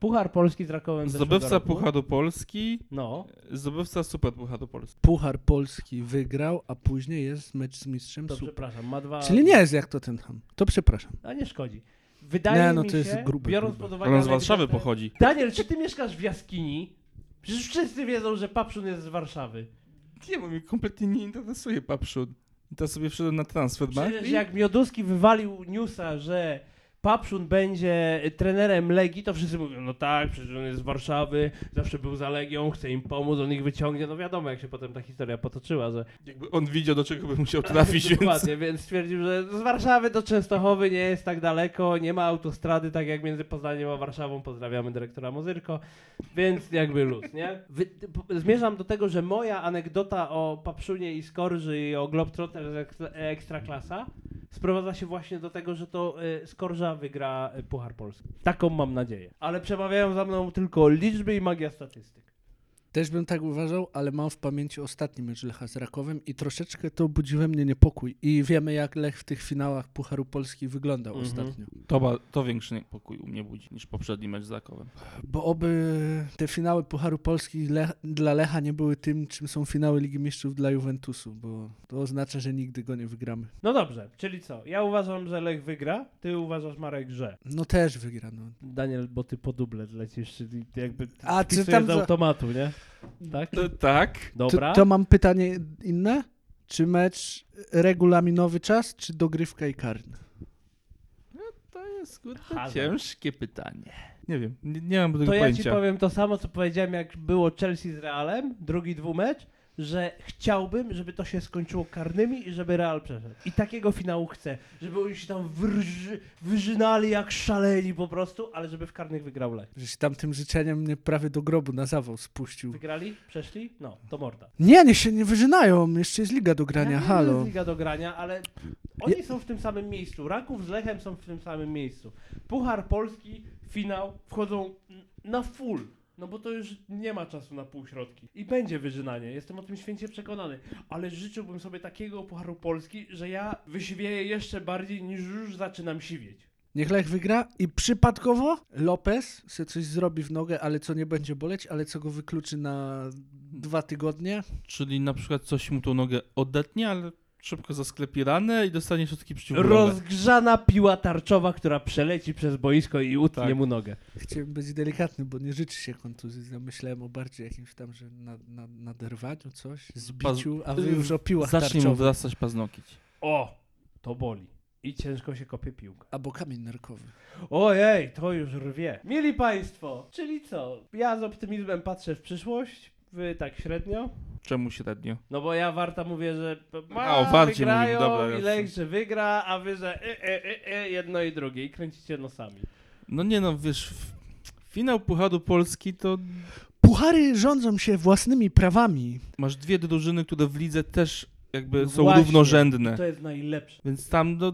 Puchar Polski z Rakowem Zdobywca roku. Pucharu Polski, No, zdobywca Super Pucharu Polski. Puchar Polski wygrał, a później jest mecz z mistrzem to super. przepraszam, ma dwa... Czyli nie jest jak Tottenham. To przepraszam. A nie szkodzi. Wydaje Nie, no mi to jest się, grube, biorąc grube. pod uwagę... On z Warszawy pochodzi. Daniel, czy ty mieszkasz w jaskini? Przecież wszyscy wiedzą, że Papszun jest z Warszawy. Nie, bo mnie kompletnie nie interesuje Papszun. I teraz sobie wszedłem na transfer Przecież jak Mioduski wywalił newsa, że Papszun będzie trenerem Legii, to wszyscy mówią, no tak, przecież on jest z Warszawy, zawsze był za Legią, chce im pomóc, on ich wyciągnie. No wiadomo, jak się potem ta historia potoczyła, że... Jakby on widział, do czego by musiał trafić, więc... Dokładnie, więc stwierdził, że z Warszawy do Częstochowy nie jest tak daleko, nie ma autostrady, tak jak między Poznaniem a Warszawą. Pozdrawiamy dyrektora Mozyrko, więc jakby luz, nie? Wy, zmierzam do tego, że moja anegdota o Papszunie i Skorży i o Globetrotter z ekstra, Ekstraklasa sprowadza się właśnie do tego, że to y, Skorża wygra y, Puchar Polski. Taką mam nadzieję. Ale przemawiają za mną tylko liczby i magia statystyk. Też bym tak uważał, ale mam w pamięci ostatni mecz Lecha z Rakowem i troszeczkę to budzi we mnie niepokój. I wiemy, jak Lech w tych finałach Pucharu Polski wyglądał Mhm. ostatnio. To, ba- to większy niepokój u mnie budzi niż poprzedni mecz z Rakowem. Bo oby te finały Pucharu Polski Le dla Lecha nie były tym, czym są finały Ligi Mistrzów dla Juventusu, bo to oznacza, że nigdy go nie wygramy. No dobrze, czyli co? Ja uważam, że Lech wygra, ty uważasz, Marek, że... No też wygra, no. Daniel, bo ty po dublet lecisz, czyli jakby A, czy tam z za- automatu, nie? Tak? To, tak. Dobra. To, to mam pytanie inne. Czy mecz regulaminowy czas, czy dogrywka i karny? To jest kurde, ciężkie pytanie. Nie wiem, nie, nie mam To tego ja ci pojęcia. powiem to samo, co powiedziałem, jak było Chelsea z Realem, drugi dwumecz. Że chciałbym, żeby to się skończyło karnymi i żeby Real przeszedł. I takiego finału chcę, żeby oni się tam wyrży, wyżynali jak szaleni po prostu, ale żeby w karnych wygrał Lech. Żeś tam tym życzeniem mnie prawie do grobu na zawał spuścił. Wygrali? Przeszli? No, to morda. Nie, nie się nie wyżynają, jeszcze jest liga do Ja grania, że halo. jest liga do grania, ale oni są w tym samym miejscu. Raków z Lechem są w tym samym miejscu. Puchar Polski, finał, wchodzą na full. No bo to już nie ma czasu na półśrodki. I będzie wyżynanie, jestem o tym święcie przekonany. Ale życzyłbym sobie takiego Pucharu Polski, że ja wysiwieję jeszcze bardziej niż już zaczynam siwieć. Niech Lech wygra i przypadkowo Lopez se coś zrobi w nogę, ale co nie będzie boleć, ale co go wykluczy na dwa tygodnie. Czyli na przykład coś mu tą nogę odetnie, ale szybko zasklepi ranę i dostanie środki przeciwbólowe. Rozgrzana piła tarczowa, która przeleci przez boisko i utnie Tak. mu nogę. Chciałem być delikatny, bo nie życzy się kontuzji. Zamyślałem o bardziej jakimś tam, że na, na, naderwaniu coś, zbiciu, a wy już o piłach Zacznie mu tarczowych. wrastać paznokieć. O! To boli. I ciężko się kopie piłka. Albo kamień nerkowy. Ojej, to już rwie. Mieli Państwo, czyli co? Ja z optymizmem patrzę w przyszłość, wy tak średnio. Czemu średnio? No bo ja Warta mówię, że ma, A, o Warcie wygrają mówimy, dobra. Lech, że wygra, a wy, że y, y, y, y, jedno i drugie i kręcicie nosami. No nie no, wiesz, finał Pucharu Polski to Puchary rządzą się własnymi prawami. masz dwie drużyny, które w lidze też jakby są Właśnie. równorzędne. To jest najlepsze. Więc tam no,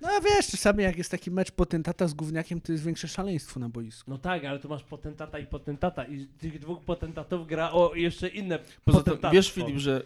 No a wiesz, czasami jak jest taki mecz potentata z gówniakiem, to jest większe szaleństwo na boisku. No tak, ale tu masz potentata i potentata i tych dwóch potentatów gra o jeszcze inne poza tym, wiesz Filip, że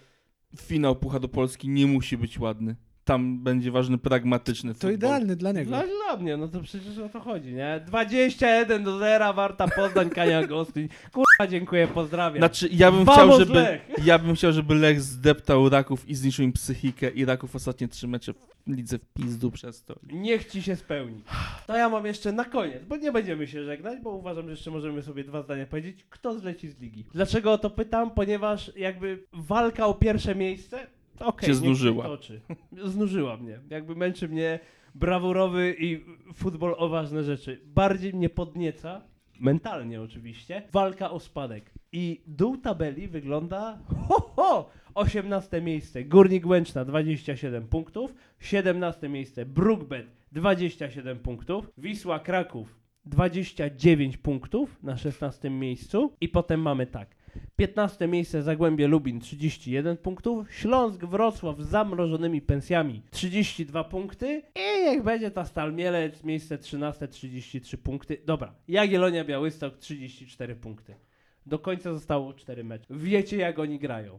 finał Pucharu Polski nie musi być ładny. Tam będzie ważny pragmatyczny To futbol. idealny dla niego. Dla, dla mnie, no to przecież o to chodzi, nie? 21 do 0, Warta Poznań, Kania Gostyń. Kurwa, dziękuję, pozdrawiam. Znaczy, ja bym Vamos, chciał, żeby Lech! ja bym chciał, żeby Lech zdeptał Raków i zniszczył im psychikę i Raków ostatnie trzy mecze w lidze w pizdu przez to. Niech ci się spełni. To ja mam jeszcze na koniec, bo nie będziemy się żegnać, bo uważam, że jeszcze możemy sobie dwa zdania powiedzieć. Kto zleci z ligi? Dlaczego o to pytam? Ponieważ jakby walka o pierwsze miejsce, okej, się znużyła. Toczy. Znużyła mnie. Jakby męczy mnie brawurowy i futbol o ważne rzeczy. Bardziej mnie podnieca, mentalnie oczywiście, walka o spadek. I dół tabeli wygląda ho, ho! 18 miejsce Górnik Łęczna 27 punktów, 17 miejsce Brookbet 27 punktów, Wisła Kraków 29 punktów na 16 miejscu i potem mamy tak. 15 miejsce Zagłębie Lubin 31 punktów, Śląsk Wrocław z zamrożonymi pensjami 32 punkty i niech będzie ta Stal Mielec miejsce 13 33 punkty. Dobra, Jagiellonia Białystok 34 punkty. Do końca zostało 4 mecze. Wiecie jak oni grają.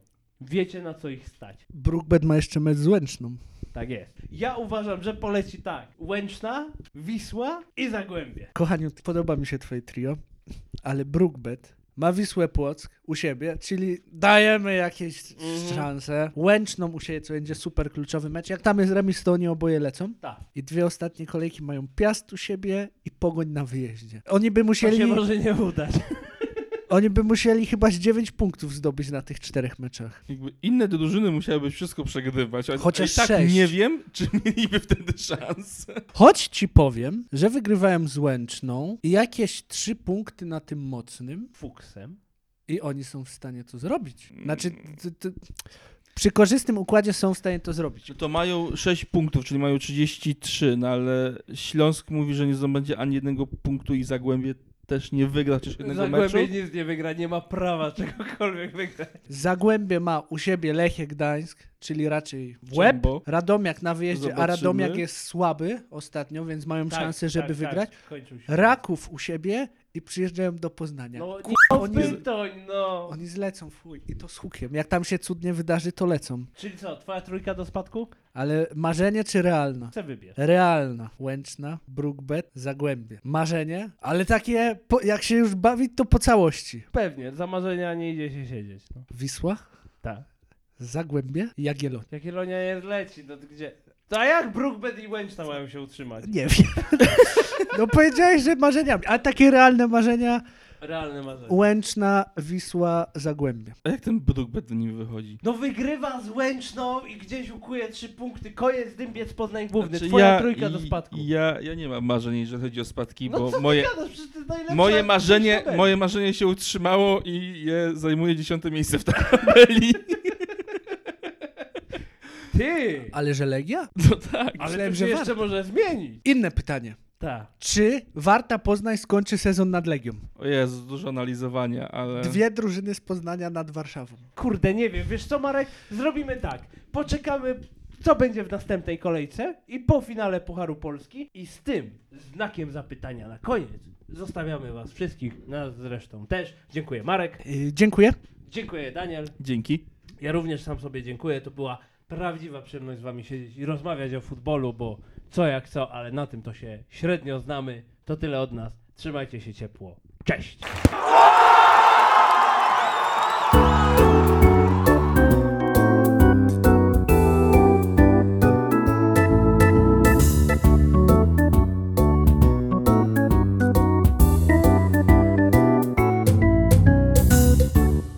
Wiecie na co ich stać. Brookbet ma jeszcze mecz z Łęczną. Tak jest. Ja uważam, że poleci tak. Łęczna, Wisła i Zagłębie. Kochaniu, podoba mi się twoje trio, ale Brookbet ma Wisłę Płock u siebie, czyli dajemy jakieś Mhm. szanse. Łęczną u siebie, co będzie super kluczowy mecz. Jak tam jest remis, to oni oboje lecą. Tak. I dwie ostatnie kolejki mają Piast u siebie i Pogoń na wyjeździe. Oni by To musieli, się może nie udać. Oni by musieli chyba z 9 punktów zdobyć na tych czterech meczach. Jakby inne drużyny musiałyby wszystko przegrywać. a- Chociaż i tak sześć. nie wiem, czy mieliby wtedy szansę. Choć ci powiem, że wygrywałem z Łęczną i jakieś trzy punkty na tym mocnym Fuksem. i oni są w stanie to zrobić. Znaczy, t, t, przy korzystnym układzie są w stanie to zrobić. To mają 6 punktów, czyli mają 33, no ale Śląsk mówi, że nie zdobędzie ani jednego punktu i Zagłębie też nie wygra chociaż jednego meczu. Zagłębie nic nie wygra, nie ma prawa czegokolwiek wygrać. Zagłębie ma u siebie Lechie Gdańsk, czyli raczej w łeb. Czembo. Radomiak na wyjeździe, a Zobaczymy. Radomiak jest słaby ostatnio, więc mają szansę, żeby wygrać. Tak, kończył się. Raków u siebie i przyjeżdżają do Poznania. No Ku- nie oni, Bytoń, no. oni zlecą chuj i to z hukiem. Jak tam się cudnie wydarzy, to lecą. Czyli co, twoja trójka do spadku? Ale marzenie czy realna? Chcę wybierz. Realna. Łęczna, Brookbet, Zagłębie. Marzenie, ale takie, po, jak się już bawić, to po całości. Pewnie, za marzenia nie idzie się siedzieć. No. Wisła, Tak. Zagłębie, Jagiellonia. Jagiellonia nie leci, no to gdzie? To a jak Brookbet i Łęczna mają się utrzymać? Nie wiem. No powiedziałeś, że marzeniami, a takie realne marzenia Realne marzenie. Łęczna, Wisła, Zagłębie. A jak ten Brookbet do nim wychodzi? No wygrywa z Łęczną i gdzieś ukuje trzy punkty. Koniec, Dymbiec, Poznań Główny. Znaczy, Twoja ja, trójka do i- spadku. Ja, ja nie mam marzeń, jeżeli chodzi o spadki, no bo co moje, ty gadasz? Przecież to jest najlepsza moje, marzenie, moje marzenie się utrzymało i je zajmuje dziesiąte miejsce w tabeli. Ty! Ale że Legia? No tak. Ale Myślałem, to że się jeszcze warto. może zmienić. Inne pytanie. Tak. Czy Warta Poznań skończy sezon nad Legią? O Jezu, dużo analizowania, ale... Dwie drużyny z Poznania nad Warszawą. Kurde, nie wiem. Wiesz co, Marek? Zrobimy tak. Poczekamy, co będzie w następnej kolejce i po finale Pucharu Polski i z tym znakiem zapytania na koniec zostawiamy was wszystkich, nas zresztą też. Dziękuję Marek, Yy, dziękuję. dziękuję Daniel. Dzięki. Ja również sam sobie dziękuję. To była prawdziwa przyjemność z wami siedzieć i rozmawiać o futbolu, bo co jak co, ale na tym to się średnio znamy. To tyle od nas. Trzymajcie się ciepło. Cześć!